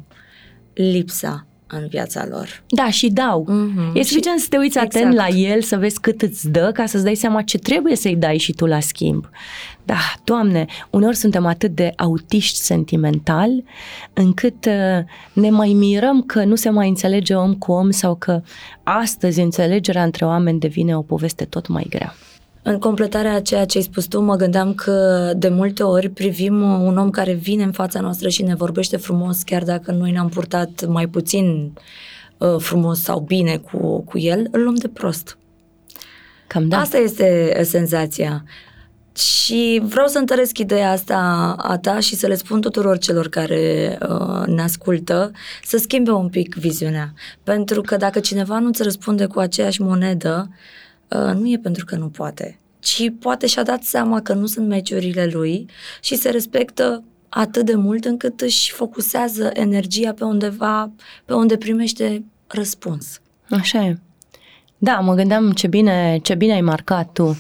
[SPEAKER 1] lipsa în viața lor.
[SPEAKER 2] Da, și dau. Mm-hmm. E suficient și... să te uiți exact. atent la el, să vezi cât îți dă, ca să-ți dai seama ce trebuie să-i dai și tu la schimb. Da, Doamne, uneori suntem atât de autiști sentimental, încât uh, ne mai mirăm că nu se mai înțelege om cu om sau că astăzi înțelegerea între oameni devine o poveste tot mai grea.
[SPEAKER 1] În completarea a ceea ce ai spus tu, mă gândeam că de multe ori privim un om care vine în fața noastră și ne vorbește frumos, chiar dacă noi ne-am purtat mai puțin uh, frumos sau bine cu, cu el, îl luăm de prost.
[SPEAKER 2] Cam da.
[SPEAKER 1] Asta este senzația. Și vreau să întăresc ideea asta a ta și să le spun tuturor celor care uh, ne ascultă să schimbe un pic viziunea. Pentru că dacă cineva nu-ți răspunde cu aceeași monedă, uh, Uh, nu e pentru că nu poate, ci poate și-a dat seama că nu sunt meciurile lui și se respectă atât de mult încât își focusează energia pe undeva, pe unde primește răspuns.
[SPEAKER 2] Așa e. Da, mă gândeam ce bine, ce bine ai marcat tu.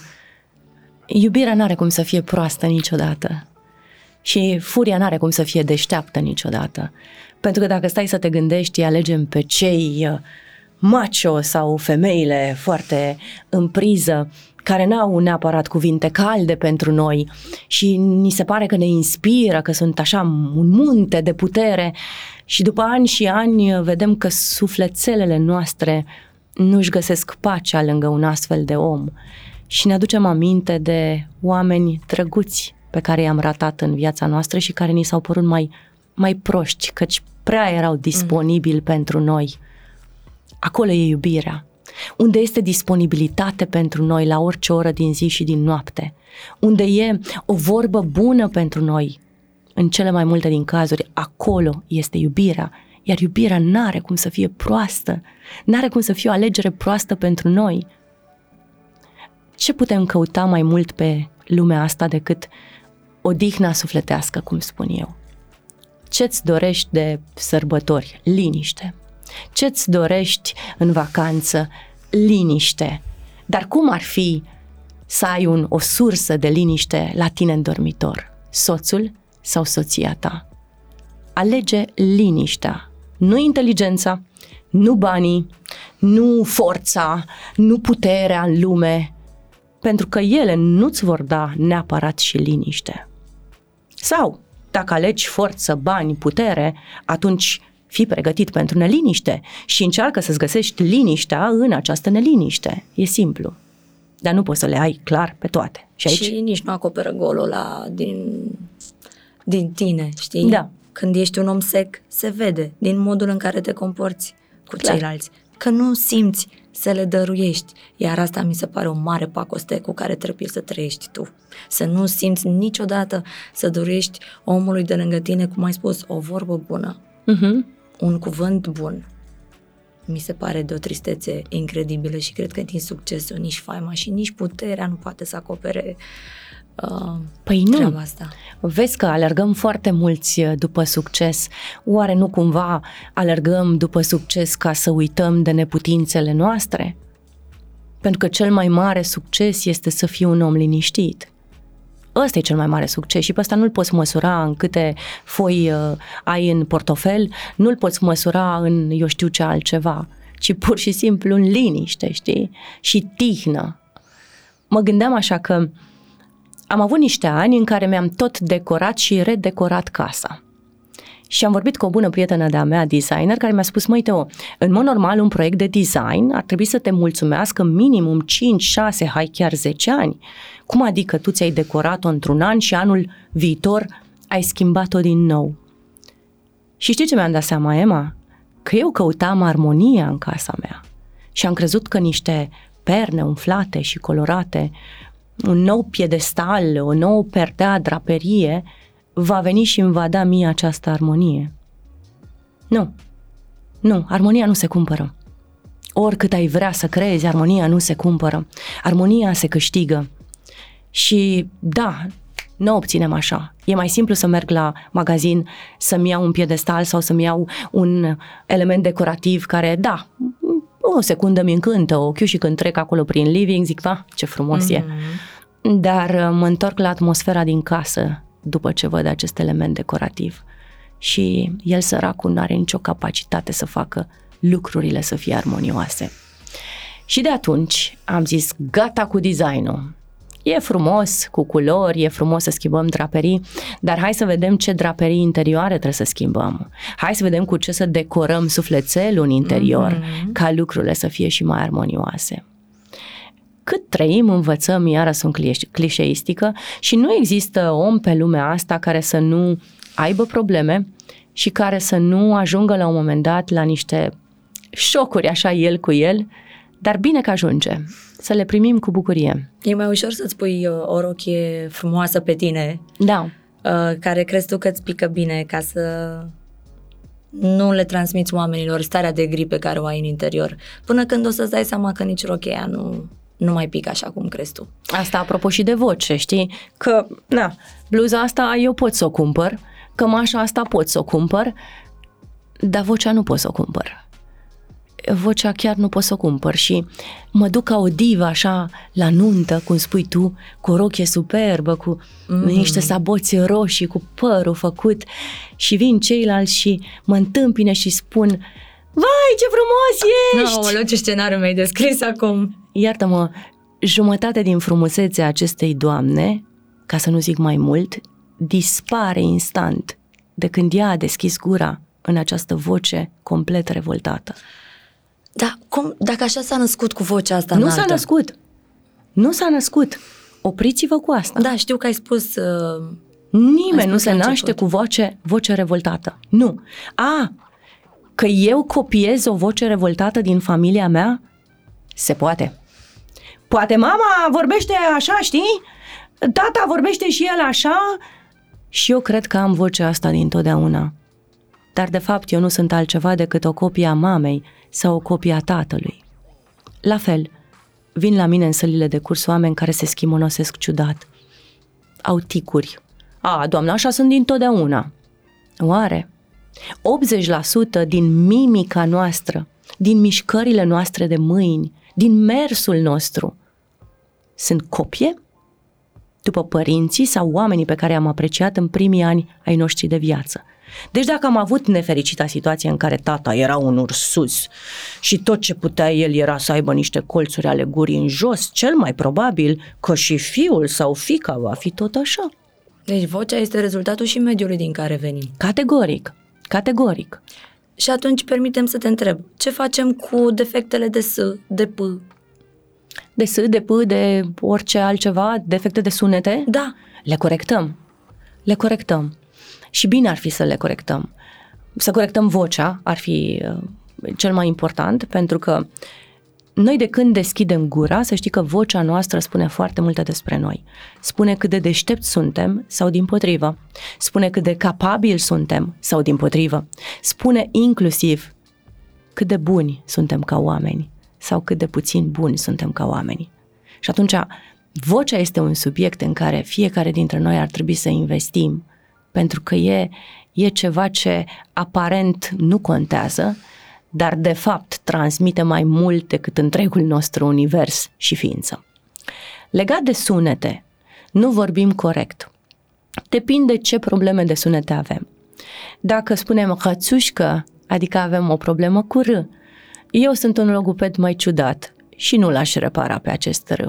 [SPEAKER 2] Iubirea n-are cum să fie proastă niciodată. Și furia n-are cum să fie deșteaptă niciodată. Pentru că dacă stai să te gândești, alegem pe cei uh, macho sau femeile foarte în priză care n-au neapărat cuvinte calde pentru noi și ni se pare că ne inspiră, că sunt așa un munte de putere și după ani și ani vedem că sufletelele noastre nu-și găsesc pacea lângă un astfel de om și ne aducem aminte de oameni drăguți pe care i-am ratat în viața noastră și care ni s-au părut mai, mai proști, căci prea erau disponibili mm. pentru noi. Acolo e iubirea. Unde este disponibilitate pentru noi la orice oră din zi și din noapte. Unde e o vorbă bună pentru noi. În cele mai multe din cazuri, acolo este iubirea. Iar iubirea n-are cum să fie proastă. N-are cum să fie o alegere proastă pentru noi. Ce putem căuta mai mult pe lumea asta decât odihna sufletească, cum spun eu? Ce-ți dorești de sărbători? Liniște. Ce-ți dorești în vacanță? Liniște. Dar cum ar fi să ai un, o sursă de liniște la tine în dormitor? Soțul sau soția ta? Alege liniștea, nu inteligența, nu banii, nu forța, nu puterea în lume, pentru că ele nu-ți vor da neapărat și liniște. Sau, dacă alegi forță, bani, putere, atunci fii pregătit pentru neliniște și încearcă să-ți găsești liniștea în această neliniște. E simplu. Dar nu poți să le ai clar pe toate.
[SPEAKER 1] Și, aici... și nici nu acoperă golul ăla din, din tine, știi?
[SPEAKER 2] Da.
[SPEAKER 1] Când ești un om sec, se vede din modul în care te comporți cu clar. ceilalți. Că nu simți să le dăruiești. Iar asta mi se pare o mare pacoste cu care trebuie să trăiești tu. Să nu simți niciodată să dăruiești omului de lângă tine, cum ai spus, o vorbă bună, uh-huh. Un cuvânt bun. Mi se pare de o tristețe incredibilă și cred că din succesul nici faima și nici puterea nu poate să acopere uh,
[SPEAKER 2] păi nu. asta. Vezi că alergăm foarte mulți uh, după succes. Oare nu cumva alergăm după succes ca să uităm de neputințele noastre? Pentru că cel mai mare succes este să fii un om liniștit. Ăsta e cel mai mare succes și pe asta nu-l poți măsura în câte foi uh, ai în portofel, nu-l poți măsura în eu știu ce altceva, ci pur și simplu în liniște, știi? Și tihnă. Mă gândeam așa că uh, am avut niște ani în care mi-am tot decorat și redecorat casa. Și am vorbit cu o bună prietenă de-a mea, designer, care mi-a spus, măi Teo, în mod normal un proiect de design ar trebui să te mulțumească minimum 5, 6, hai chiar 10 ani. Cum adică tu ți-ai decorat-o într-un an și anul viitor ai schimbat-o din nou? Și știi ce mi-am dat seama, Emma? Că eu căutam armonia în casa mea. Și am crezut că niște perne umflate și colorate un nou piedestal, o nouă perdea, draperie, va veni și îmi va da mie această armonie. Nu. Nu, armonia nu se cumpără. Oricât ai vrea să creezi, armonia nu se cumpără. Armonia se câștigă. Și da, nu obținem așa. E mai simplu să merg la magazin să-mi iau un piedestal sau să-mi iau un element decorativ care, da, o secundă mi încântă ochiul și când trec acolo prin living zic, va, ce frumos mm-hmm. e. Mhm. Dar uh, mă întorc la atmosfera din casă după ce văd acest element decorativ. Și el săracul nu are nicio capacitate să facă lucrurile să fie armonioase. Și de atunci am zis, gata cu designul. E frumos cu culori, e frumos să schimbăm draperii, dar hai să vedem ce draperii interioare trebuie să schimbăm. Hai să vedem cu ce să decorăm sufletelul în interior mm-hmm. ca lucrurile să fie și mai armonioase. Cât trăim, învățăm, iară sunt clișeistică și nu există om pe lumea asta care să nu aibă probleme și care să nu ajungă la un moment dat la niște șocuri așa el cu el, dar bine că ajunge să le primim cu bucurie.
[SPEAKER 1] E mai ușor să-ți pui uh, o rochie frumoasă pe tine.
[SPEAKER 2] Da.
[SPEAKER 1] Uh, care crezi tu că îți pică bine ca să nu le transmiți oamenilor starea de gripe pe care o ai în interior. Până când o să-ți dai seama că nici rochia nu, nu mai pică așa cum crezi tu.
[SPEAKER 2] Asta apropo și de voce, știi? Că, na, bluza asta eu pot să o cumpăr, cămașa asta pot să o cumpăr, dar vocea nu pot să o cumpăr vocea chiar nu pot să o cumpăr și mă duc ca o divă așa la nuntă, cum spui tu, cu o rochie superbă, cu mm-hmm. niște saboți roșii, cu părul făcut și vin ceilalți și mă întâmpine și spun Vai, ce frumos ești!
[SPEAKER 1] No, ce scenariu mi-ai descris acum!
[SPEAKER 2] Iartă-mă, jumătate din frumusețea acestei doamne, ca să nu zic mai mult, dispare instant de când ea a deschis gura în această voce complet revoltată.
[SPEAKER 1] Da, cum, dacă așa s-a născut cu vocea asta
[SPEAKER 2] Nu
[SPEAKER 1] înaltă?
[SPEAKER 2] s-a născut. Nu s-a născut. Opriți-vă cu asta.
[SPEAKER 1] Da, știu că ai spus... Uh,
[SPEAKER 2] Nimeni
[SPEAKER 1] Ai
[SPEAKER 2] nu
[SPEAKER 1] spus
[SPEAKER 2] se
[SPEAKER 1] la
[SPEAKER 2] naște
[SPEAKER 1] început.
[SPEAKER 2] cu voce, voce revoltată. Nu. A, că eu copiez o voce revoltată din familia mea? Se poate. Poate mama vorbește așa, știi? Tata vorbește și el așa? Și eu cred că am vocea asta dintotdeauna. Dar de fapt eu nu sunt altceva decât o copie a mamei sau o copie a tatălui. La fel, vin la mine în sălile de curs oameni care se schimonosesc ciudat. Au ticuri. A, doamna, așa sunt dintotdeauna. Oare? 80% din mimica noastră, din mișcările noastre de mâini, din mersul nostru, sunt copie? După părinții sau oamenii pe care am apreciat în primii ani ai noștri de viață. Deci dacă am avut nefericita situație în care tata era un ursus și tot ce putea el era să aibă niște colțuri ale gurii în jos, cel mai probabil că și fiul sau fica va fi tot așa.
[SPEAKER 1] deci vocea este rezultatul și mediului din care venim.
[SPEAKER 2] Categoric, categoric.
[SPEAKER 1] Și atunci permitem să te întreb, ce facem cu defectele de S, de P?
[SPEAKER 2] De S, de P, de orice altceva, defecte de sunete,
[SPEAKER 1] Da,
[SPEAKER 2] le corectăm. Le corectăm. Și bine ar fi să le corectăm. Să corectăm vocea ar fi uh, cel mai important, pentru că noi de când deschidem gura, să știi că vocea noastră spune foarte multe despre noi. Spune cât de deștept suntem sau din potrivă. Spune cât de capabili suntem sau din potrivă. Spune inclusiv cât de buni suntem ca oameni sau cât de puțin buni suntem ca oameni. Și atunci, vocea este un subiect în care fiecare dintre noi ar trebui să investim, pentru că e, e ceva ce aparent nu contează, dar de fapt transmite mai mult decât întregul nostru univers și ființă. Legat de sunete, nu vorbim corect. Depinde ce probleme de sunete avem. Dacă spunem hățușcă, adică avem o problemă cu R, eu sunt un logoped mai ciudat și nu l-aș repara pe acest R.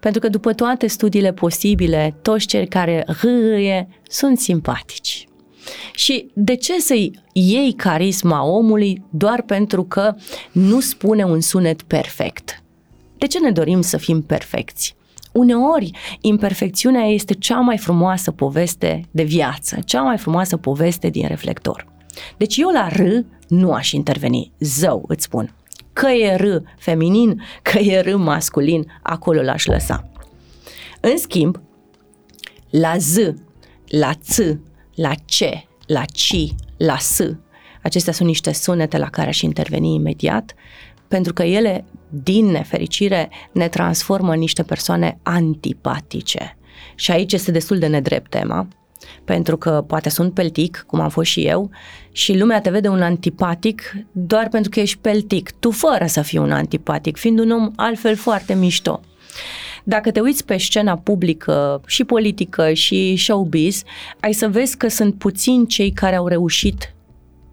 [SPEAKER 2] Pentru că după toate studiile posibile, toți cei care râie sunt simpatici. Și de ce să-i iei carisma omului doar pentru că nu spune un sunet perfect? De ce ne dorim să fim perfecți? Uneori, imperfecțiunea este cea mai frumoasă poveste de viață, cea mai frumoasă poveste din reflector. Deci eu la R nu aș interveni, zău îți spun. Că e R feminin, că e R masculin, acolo l-aș lăsa. În schimb, la Z, la Ț, la C, la Ci, la S, acestea sunt niște sunete la care aș interveni imediat, pentru că ele, din nefericire, ne transformă în niște persoane antipatice. Și aici este destul de nedrept tema, pentru că poate sunt peltic, cum am fost și eu, și lumea te vede un antipatic doar pentru că ești peltic, tu fără să fii un antipatic, fiind un om altfel foarte mișto. Dacă te uiți pe scena publică și politică și showbiz, ai să vezi că sunt puțini cei care au reușit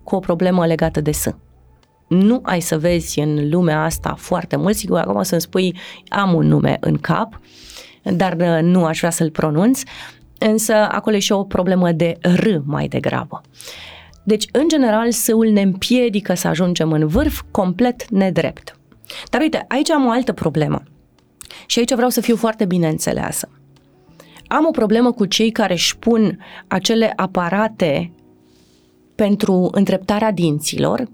[SPEAKER 2] cu o problemă legată de S. Nu ai să vezi în lumea asta foarte mult, sigur, acum să-mi spui, am un nume în cap, dar uh, nu aș vrea să-l pronunț, însă acolo e și o problemă de R mai degrabă. Deci, în general, sâul ne împiedică să ajungem în vârf complet nedrept. Dar uite, aici am o altă problemă. Și aici vreau să fiu foarte bine înțeleasă. Am o problemă cu cei care își pun acele aparate pentru îndreptarea dinților,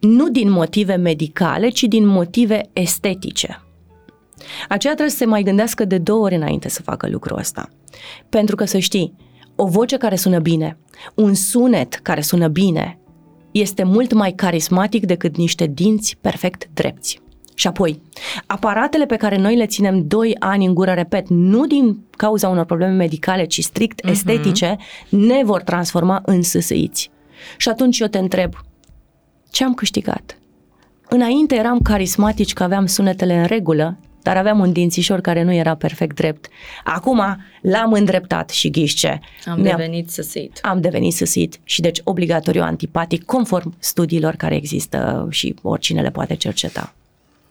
[SPEAKER 2] nu din motive medicale, ci din motive estetice. Aceea trebuie să se mai gândească de două ori înainte să facă lucrul ăsta. Pentru că să știi, o voce care sună bine, un sunet care sună bine, este mult mai carismatic decât niște dinți perfect drepți. Și apoi, aparatele pe care noi le ținem 2 ani în gură, repet, nu din cauza unor probleme medicale, ci strict uh-huh. estetice, ne vor transforma în sâsâiți. Și atunci eu te întreb, ce am câștigat? Înainte eram carismatici că aveam sunetele în regulă, dar aveam un dințișor care nu era perfect drept. Acum l-am îndreptat și ghișce.
[SPEAKER 1] am
[SPEAKER 2] Ne-am-
[SPEAKER 1] devenit săsit.
[SPEAKER 2] am devenit săsit și deci obligatoriu antipatic conform studiilor care există și oricine le poate cerceta.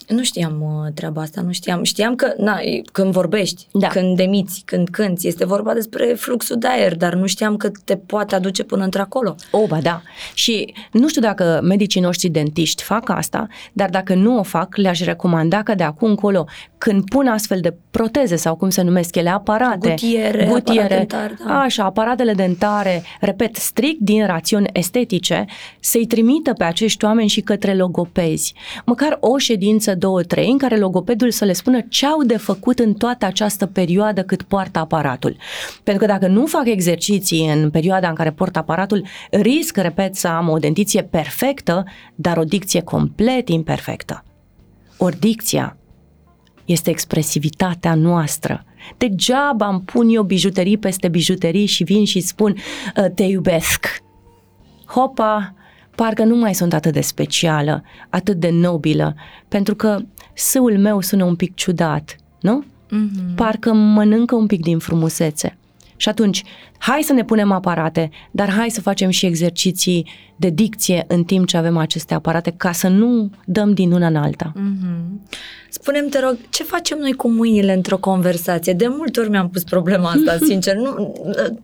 [SPEAKER 1] Nu știam uh, treaba asta, nu știam. Știam că na, e- când vorbești,
[SPEAKER 2] Da.
[SPEAKER 1] când demiți, când cânti, este vorba despre fluxul de aer, dar nu știam că te poate aduce până într-acolo.
[SPEAKER 2] O, ba da. Și nu știu dacă medicii noștri dentiști fac asta, dar dacă nu o fac, le-aș recomanda că de acum încolo, când pun astfel de proteze sau cum se numesc ele, aparate,
[SPEAKER 1] Gutiere, aparat dentar, da.
[SPEAKER 2] așa, aparatele dentare, repet, strict din rațiuni estetice, să-i trimită pe acești oameni și către logopezi. Măcar o ședință, două, trei, în care logopedul să le spună ce au de făcut în toată această perioadă cât poartă aparatul. Pentru că dacă nu fac exerciții în perioada în care port aparatul, risc, repet, să am o dentiție perfectă, dar o dicție complet imperfectă. Ori dicția este expresivitatea noastră. Degeaba îmi pun eu bijuterii peste bijuterii și vin și spun "Uh, te iubesc. Hopa, parcă nu mai sunt atât de specială, atât de nobilă, pentru că sâul meu sună un pic ciudat, nu?
[SPEAKER 1] Mm-hmm.
[SPEAKER 2] Parcă mănâncă un pic din frumusețe. Și atunci, hai să ne punem aparate, dar hai să facem și exerciții de dicție în timp ce avem aceste aparate, ca să nu dăm din una în alta.
[SPEAKER 1] Mm-hmm. Spune-mi, te rog, ce facem noi cu mâinile într-o conversație? De multe ori mi-am pus problema asta, sincer. Nu,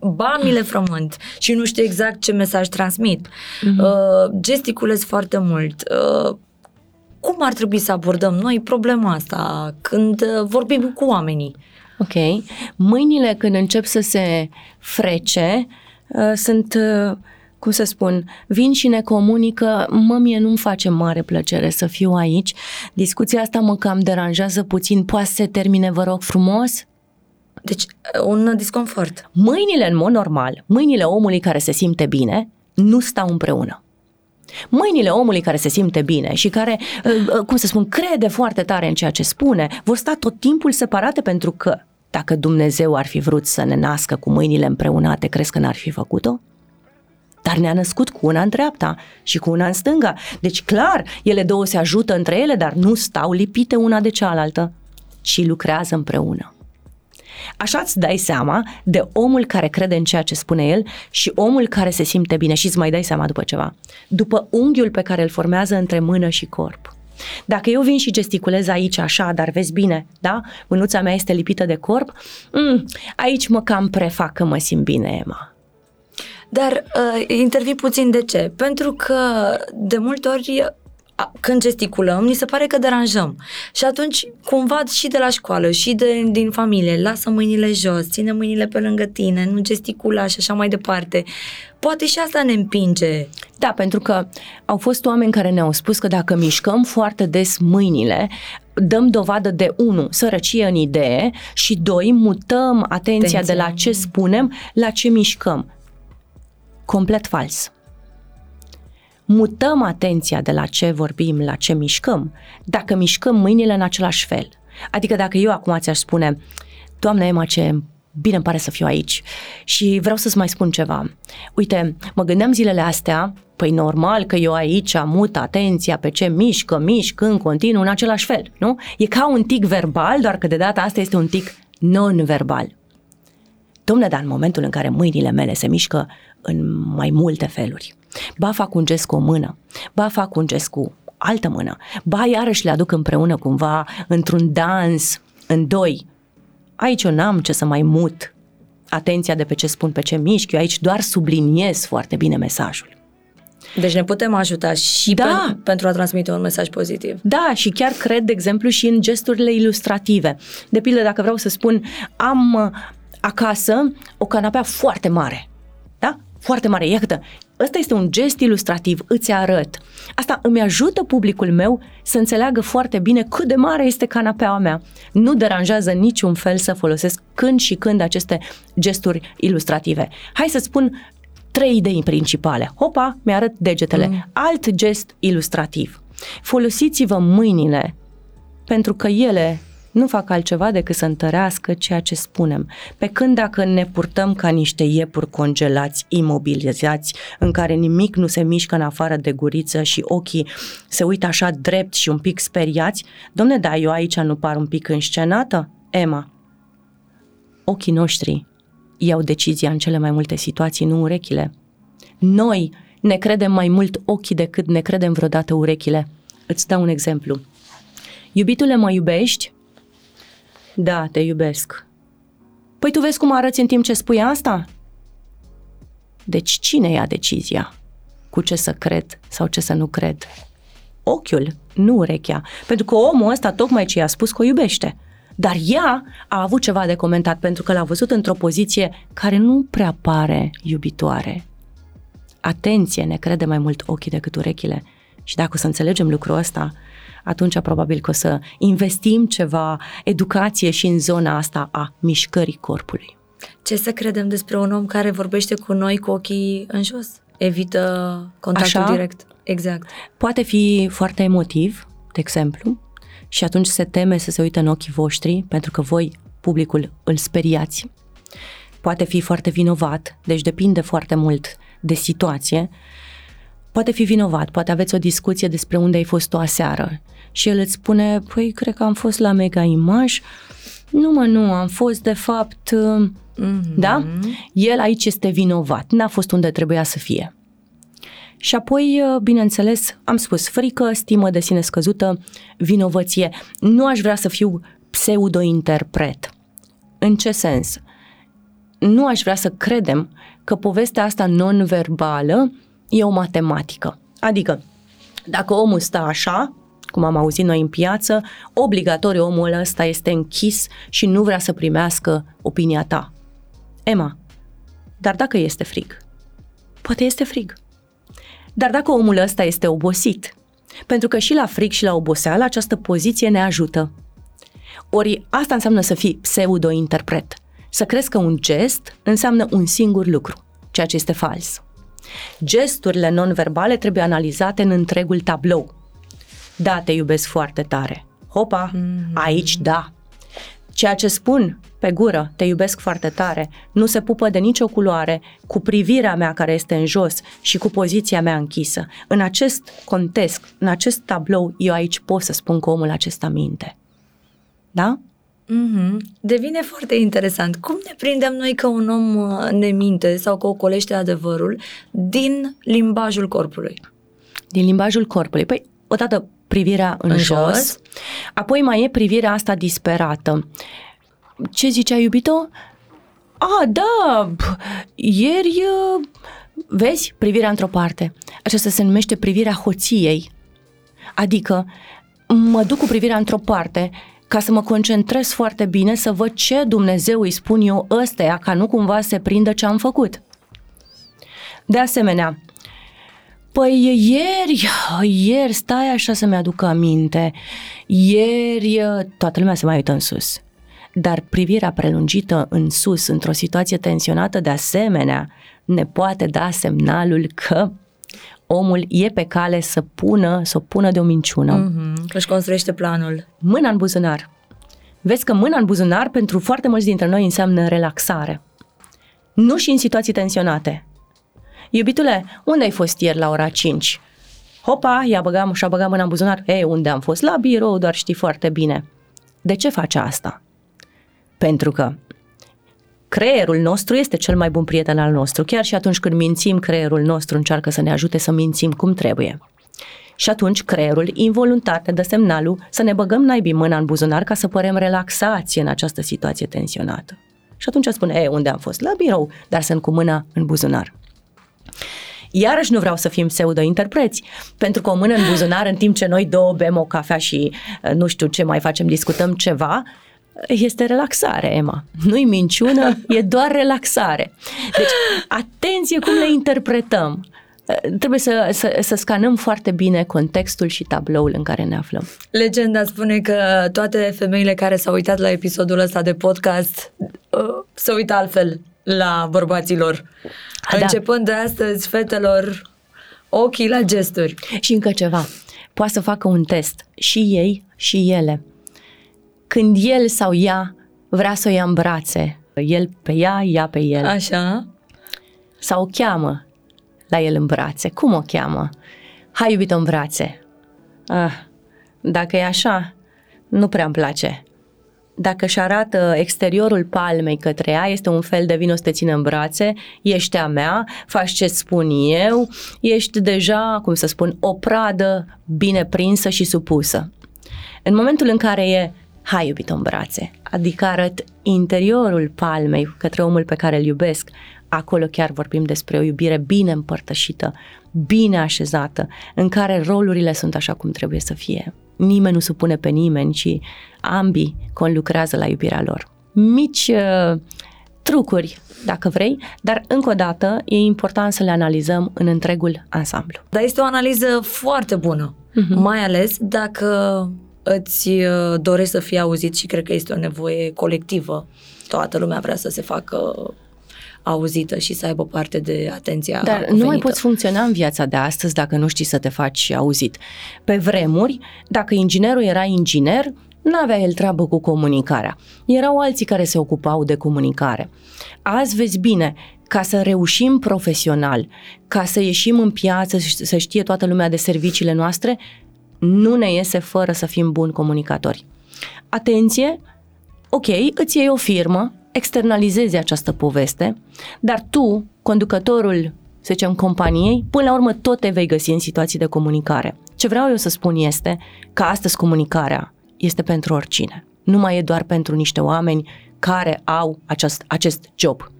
[SPEAKER 1] ba, mi le frământ și nu știu exact ce mesaj transmit.
[SPEAKER 2] Mhm.
[SPEAKER 1] Uh, gesticulez foarte mult. Uh, cum ar trebui să abordăm noi problema asta când uh, vorbim cu oamenii?
[SPEAKER 2] Ok. Mâinile când încep să se frece, uh, sunt, uh, cum să spun, vin și ne comunică, mă, mie nu-mi face mare plăcere să fiu aici, discuția asta mă cam deranjează puțin, poate să se termine, vă rog frumos?
[SPEAKER 1] Deci, uh, un disconfort.
[SPEAKER 2] Mâinile, în mod normal, mâinile omului care se simte bine, nu stau împreună. Mâinile omului care se simte bine și care, uh, uh, cum să spun, crede foarte tare în ceea ce spune, vor sta tot timpul separate pentru că dacă Dumnezeu ar fi vrut să ne nască cu mâinile împreunate, crezi că n-ar fi făcut-o? Dar ne-a născut cu una în dreapta și cu una în stânga. Deci, clar, ele două se ajută între ele, dar nu stau lipite una de cealaltă, ci lucrează împreună. Așa îți dai seama de omul care crede în ceea ce spune el și omul care se simte bine și îți mai dai seama după ceva. După unghiul pe care îl formează între mână și corp. Dacă eu vin și gesticulez aici așa, dar vezi bine, da? Mânuța mea este lipită de corp, mm, aici mă cam prefac că mă simt bine, Emma.
[SPEAKER 1] Dar uh, intervii puțin de ce? Pentru că de multe ori a, când gesticulăm, ni se pare că deranjăm. Și atunci, cumva și de la școală și de, din familie, lasă mâinile jos, ține mâinile pe lângă tine, nu gesticula și așa mai departe. Poate și asta ne împinge.
[SPEAKER 2] Da, pentru că au fost oameni care ne-au spus că dacă mișcăm foarte des mâinile, dăm dovadă de, unu, sărăcie în idee și, doi, mutăm atenția
[SPEAKER 1] Atenția.
[SPEAKER 2] de la ce spunem la ce mișcăm. Complet fals. Mutăm atenția de la ce vorbim la ce mișcăm dacă mișcăm mâinile în același fel. Adică dacă eu acum ți-aș spune, Doamne Emma, ce bine îmi pare să fiu aici și vreau să-ți mai spun ceva. Uite, mă gândeam zilele astea, păi normal că eu aici mut atenția pe ce mișcă, mișc în continuu în același fel, nu? E ca un tic verbal, doar că de data asta este un tic non-verbal. Domne, dar în momentul în care mâinile mele se mișcă în mai multe feluri, ba fac un gest cu o mână, ba fac un gest cu altă mână, ba iarăși le aduc împreună cumva într-un dans în doi, aici eu n-am ce să mai mut atenția de pe ce spun, pe ce mișc, eu aici doar subliniez foarte bine mesajul.
[SPEAKER 1] Deci ne putem ajuta și
[SPEAKER 2] Da.
[SPEAKER 1] pen, pentru a transmite un mesaj pozitiv.
[SPEAKER 2] Da, și chiar cred, de exemplu, și în gesturile ilustrative. De pildă, dacă vreau să spun, am uh, acasă o canapea foarte mare. Da? Foarte mare. Iată, ăsta este un gest ilustrativ, îți arăt. Asta îmi ajută publicul meu să înțeleagă foarte bine cât de mare este canapeaua mea. Nu deranjează niciun fel să folosesc când și când aceste gesturi ilustrative. Hai să spun trei idei principale. Hopa, mi-arăt degetele. Mm. Alt gest ilustrativ. Folosiți-vă mâinile pentru că ele nu fac altceva decât să întărească ceea ce spunem. Pe când dacă ne purtăm ca niște iepuri congelați, imobilizați, în care nimic nu se mișcă în afară de guriță și ochii se uită așa drept și un pic speriați, domne, da, eu aici nu par un pic înscenată? Emma, ochii noștri iau decizia în cele mai multe situații, nu urechile. Noi ne credem mai mult ochii decât ne credem vreodată urechile. Îți dau un exemplu. Iubitule, mă iubești? Da, te iubesc. Păi tu vezi cum arăți în timp ce spui asta? Deci cine ia decizia? Cu ce să cred sau ce să nu cred? Ochiul, nu urechea. Pentru că omul ăsta tocmai ce i-a spus că o iubește. Dar ea a avut ceva de comentat pentru că l-a văzut într-o poziție care nu prea pare iubitoare. Atenție, ne crede mai mult ochii decât urechile. Și dacă o să înțelegem lucrul ăsta, atunci probabil că o să investim ceva educație și în zona asta a mișcării corpului.
[SPEAKER 1] Ce să credem despre un om care vorbește cu noi cu ochii în jos? Evită contactul
[SPEAKER 2] Așa?
[SPEAKER 1] direct. Exact.
[SPEAKER 2] Poate fi foarte emotiv, de exemplu, și atunci se teme să se uite în ochii voștri pentru că voi, publicul, îl speriați. Poate fi foarte vinovat, deci depinde foarte mult de situație. Poate fi vinovat, poate aveți o discuție despre unde ai fost o aseară și el îți spune, păi, cred că am fost la Mega Image, nu mă, nu, am fost de fapt,
[SPEAKER 1] Mm-hmm.
[SPEAKER 2] da? El aici este vinovat, n-a fost unde trebuia să fie. Și apoi, bineînțeles, am spus frică, stimă de sine scăzută, vinovăție. Nu aș vrea să fiu pseudo-interpret. În ce sens? Nu aș vrea să credem că povestea asta non-verbală e o matematică. Adică, dacă omul stă așa, cum am auzit noi în piață, obligatoriu omul ăsta este închis și nu vrea să primească opinia ta. Emma, dar dacă este frig? Poate este frig. Dar dacă omul ăsta este obosit, pentru că și la frig și la oboseală această poziție ne ajută. Ori asta înseamnă să fii pseudo-interpret. Să crezi că un gest înseamnă un singur lucru, ceea ce este fals. Gesturile non-verbale trebuie analizate în întregul tablou. Da, te iubesc foarte tare. Hopa, mm-hmm. aici da. Ceea ce spun pe gură, te iubesc foarte tare, nu se pupă de nicio culoare cu privirea mea care este în jos și cu poziția mea închisă. În acest context, în acest tablou, eu aici pot să spun că omul acesta minte. Da?
[SPEAKER 1] Mm-hmm. Devine foarte interesant. Cum ne prindem noi că un om uh, ne minte sau că ocolește adevărul din limbajul corpului?
[SPEAKER 2] Din limbajul corpului. Păi, odată privirea în,
[SPEAKER 1] În
[SPEAKER 2] jos,
[SPEAKER 1] jos.
[SPEAKER 2] apoi mai e privirea asta disperată. Ce zicea iubito? A, da, p- ieri, uh, vezi, privirea într-o parte. Aceasta se numește privirea hoției. Adică mă duc cu privirea într-o parte ca să mă concentrez foarte bine, să văd ce Dumnezeu îi spun eu ăsteia, ca nu cumva se prindă ce am făcut. De asemenea, Păi ieri, ieri, stai așa să-mi aduc aminte, ieri toată lumea se mai uită în sus. Dar privirea prelungită în sus, într-o situație tensionată, de asemenea, ne poate da semnalul că omul e pe cale să pună, să o pună de o minciună.
[SPEAKER 1] Mm-hmm. Că își construiește planul.
[SPEAKER 2] Mâna în buzunar. Vezi că mâna în buzunar pentru foarte mulți dintre noi înseamnă relaxare. Nu și în situații tensionate. Iubitule, unde ai fost ieri la ora 5? Hopa, i-a băgat, și-a băgat mâna în buzunar. Ei, unde am fost? La birou, doar știi foarte bine. De ce face asta? Pentru că creierul nostru este cel mai bun prieten al nostru. Chiar și atunci când mințim, creierul nostru încearcă să ne ajute să mințim cum trebuie. Și atunci creierul involuntar ne dă semnalul să ne băgăm naibii mâna în buzunar ca să părem relaxați în această situație tensionată. Și atunci spune, e, unde am fost? La birou, dar sunt cu mâna în buzunar. Iarăși nu vreau să fim pseudo-interpreți, pentru că o mână în buzunar în timp ce noi două bem o cafea și uh, nu știu ce mai facem, discutăm ceva, este relaxare, Emma. Nu-i minciună, e doar relaxare. Deci, atenție cum le interpretăm. Uh, Trebuie să, să, să scanăm foarte bine contextul și tabloul în care ne aflăm.
[SPEAKER 1] Legenda spune că toate femeile care s-au uitat la episodul ăsta de podcast uh, se uită altfel la bărbaților.
[SPEAKER 2] Da.
[SPEAKER 1] Începând de astăzi, fetelor, ochii la gesturi.
[SPEAKER 2] Și încă ceva. Poate să facă un test. Și ei și ele. Când el sau ea vrea să o ia în brațe, el pe ea, ea pe el.
[SPEAKER 1] Așa?
[SPEAKER 2] Sau o cheamă la el în brațe. Cum o cheamă? Hai, iubito, în brațe. Ah, dacă e așa, nu prea îmi place. Dacă își arată exteriorul palmei către ea, este un fel de vino să te țină în brațe, ești a mea, faci ce spun eu, ești deja, cum să spun, o pradă bine prinsă și supusă. În momentul în care e hai iubit în brațe, adică arăt interiorul palmei către omul pe care îl iubesc, acolo chiar vorbim despre o iubire bine împărtășită, bine așezată, în care rolurile sunt așa cum trebuie să fie. Nimeni nu supune pe nimeni, ci ambii conlucrează la iubirea lor. Mici uh, trucuri, dacă vrei, dar încă o dată e important să le analizăm în întregul ansamblu.
[SPEAKER 1] Dar este o analiză foarte bună, uh-huh. mai ales dacă îți uh, dorești să fii auzit și cred că este o nevoie colectivă. Toată lumea vrea să se facă auzită și să aibă parte de atenția
[SPEAKER 2] Dar
[SPEAKER 1] cuvenită.
[SPEAKER 2] nu mai poți funcționa în viața de astăzi dacă nu știi să te faci auzit. Pe vremuri, dacă inginerul era inginer, nu avea el treabă cu comunicarea. Erau alții care se ocupau de comunicare. Azi vezi bine, ca să reușim profesional, ca să ieșim în piață, să știe toată lumea de serviciile noastre, nu ne iese fără să fim buni comunicatori. Atenție, ok, îți iei o firmă, externalizezi această poveste, dar tu, conducătorul, să zicem, companiei, până la urmă tot te vei găsi în situații de comunicare. Ce vreau eu să spun este că astăzi comunicarea este pentru oricine. Nu mai e doar pentru niște oameni care au acest, acest job.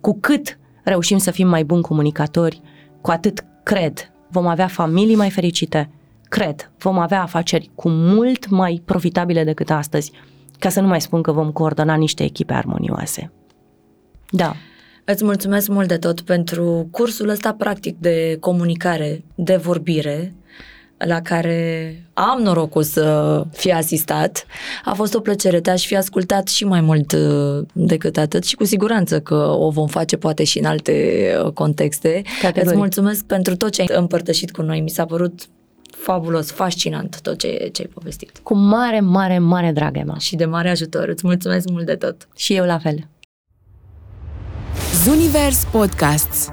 [SPEAKER 2] Cu cât reușim să fim mai buni comunicatori, cu atât cred vom avea familii mai fericite, cred vom avea afaceri cu mult mai profitabile decât astăzi, ca să nu mai spun că vom coordona niște echipe armonioase. Da.
[SPEAKER 1] Îți mulțumesc mult de tot pentru cursul ăsta practic de comunicare, de vorbire, la care am norocul să fie asistat. A fost o plăcere, te-aș fi ascultat și mai mult uh, decât atât și cu siguranță că o vom face poate și în alte uh, contexte.
[SPEAKER 2] Categoric.
[SPEAKER 1] Îți mulțumesc pentru tot ce ai împărtășit cu noi. Mi s-a părut fabulos, fascinant tot ce, ce ai povestit.
[SPEAKER 2] Cu mare, mare, mare drag, Emma.
[SPEAKER 1] Și de mare ajutor. Îți mulțumesc mult de tot.
[SPEAKER 2] Și eu la fel.
[SPEAKER 3] Zunivers Podcasts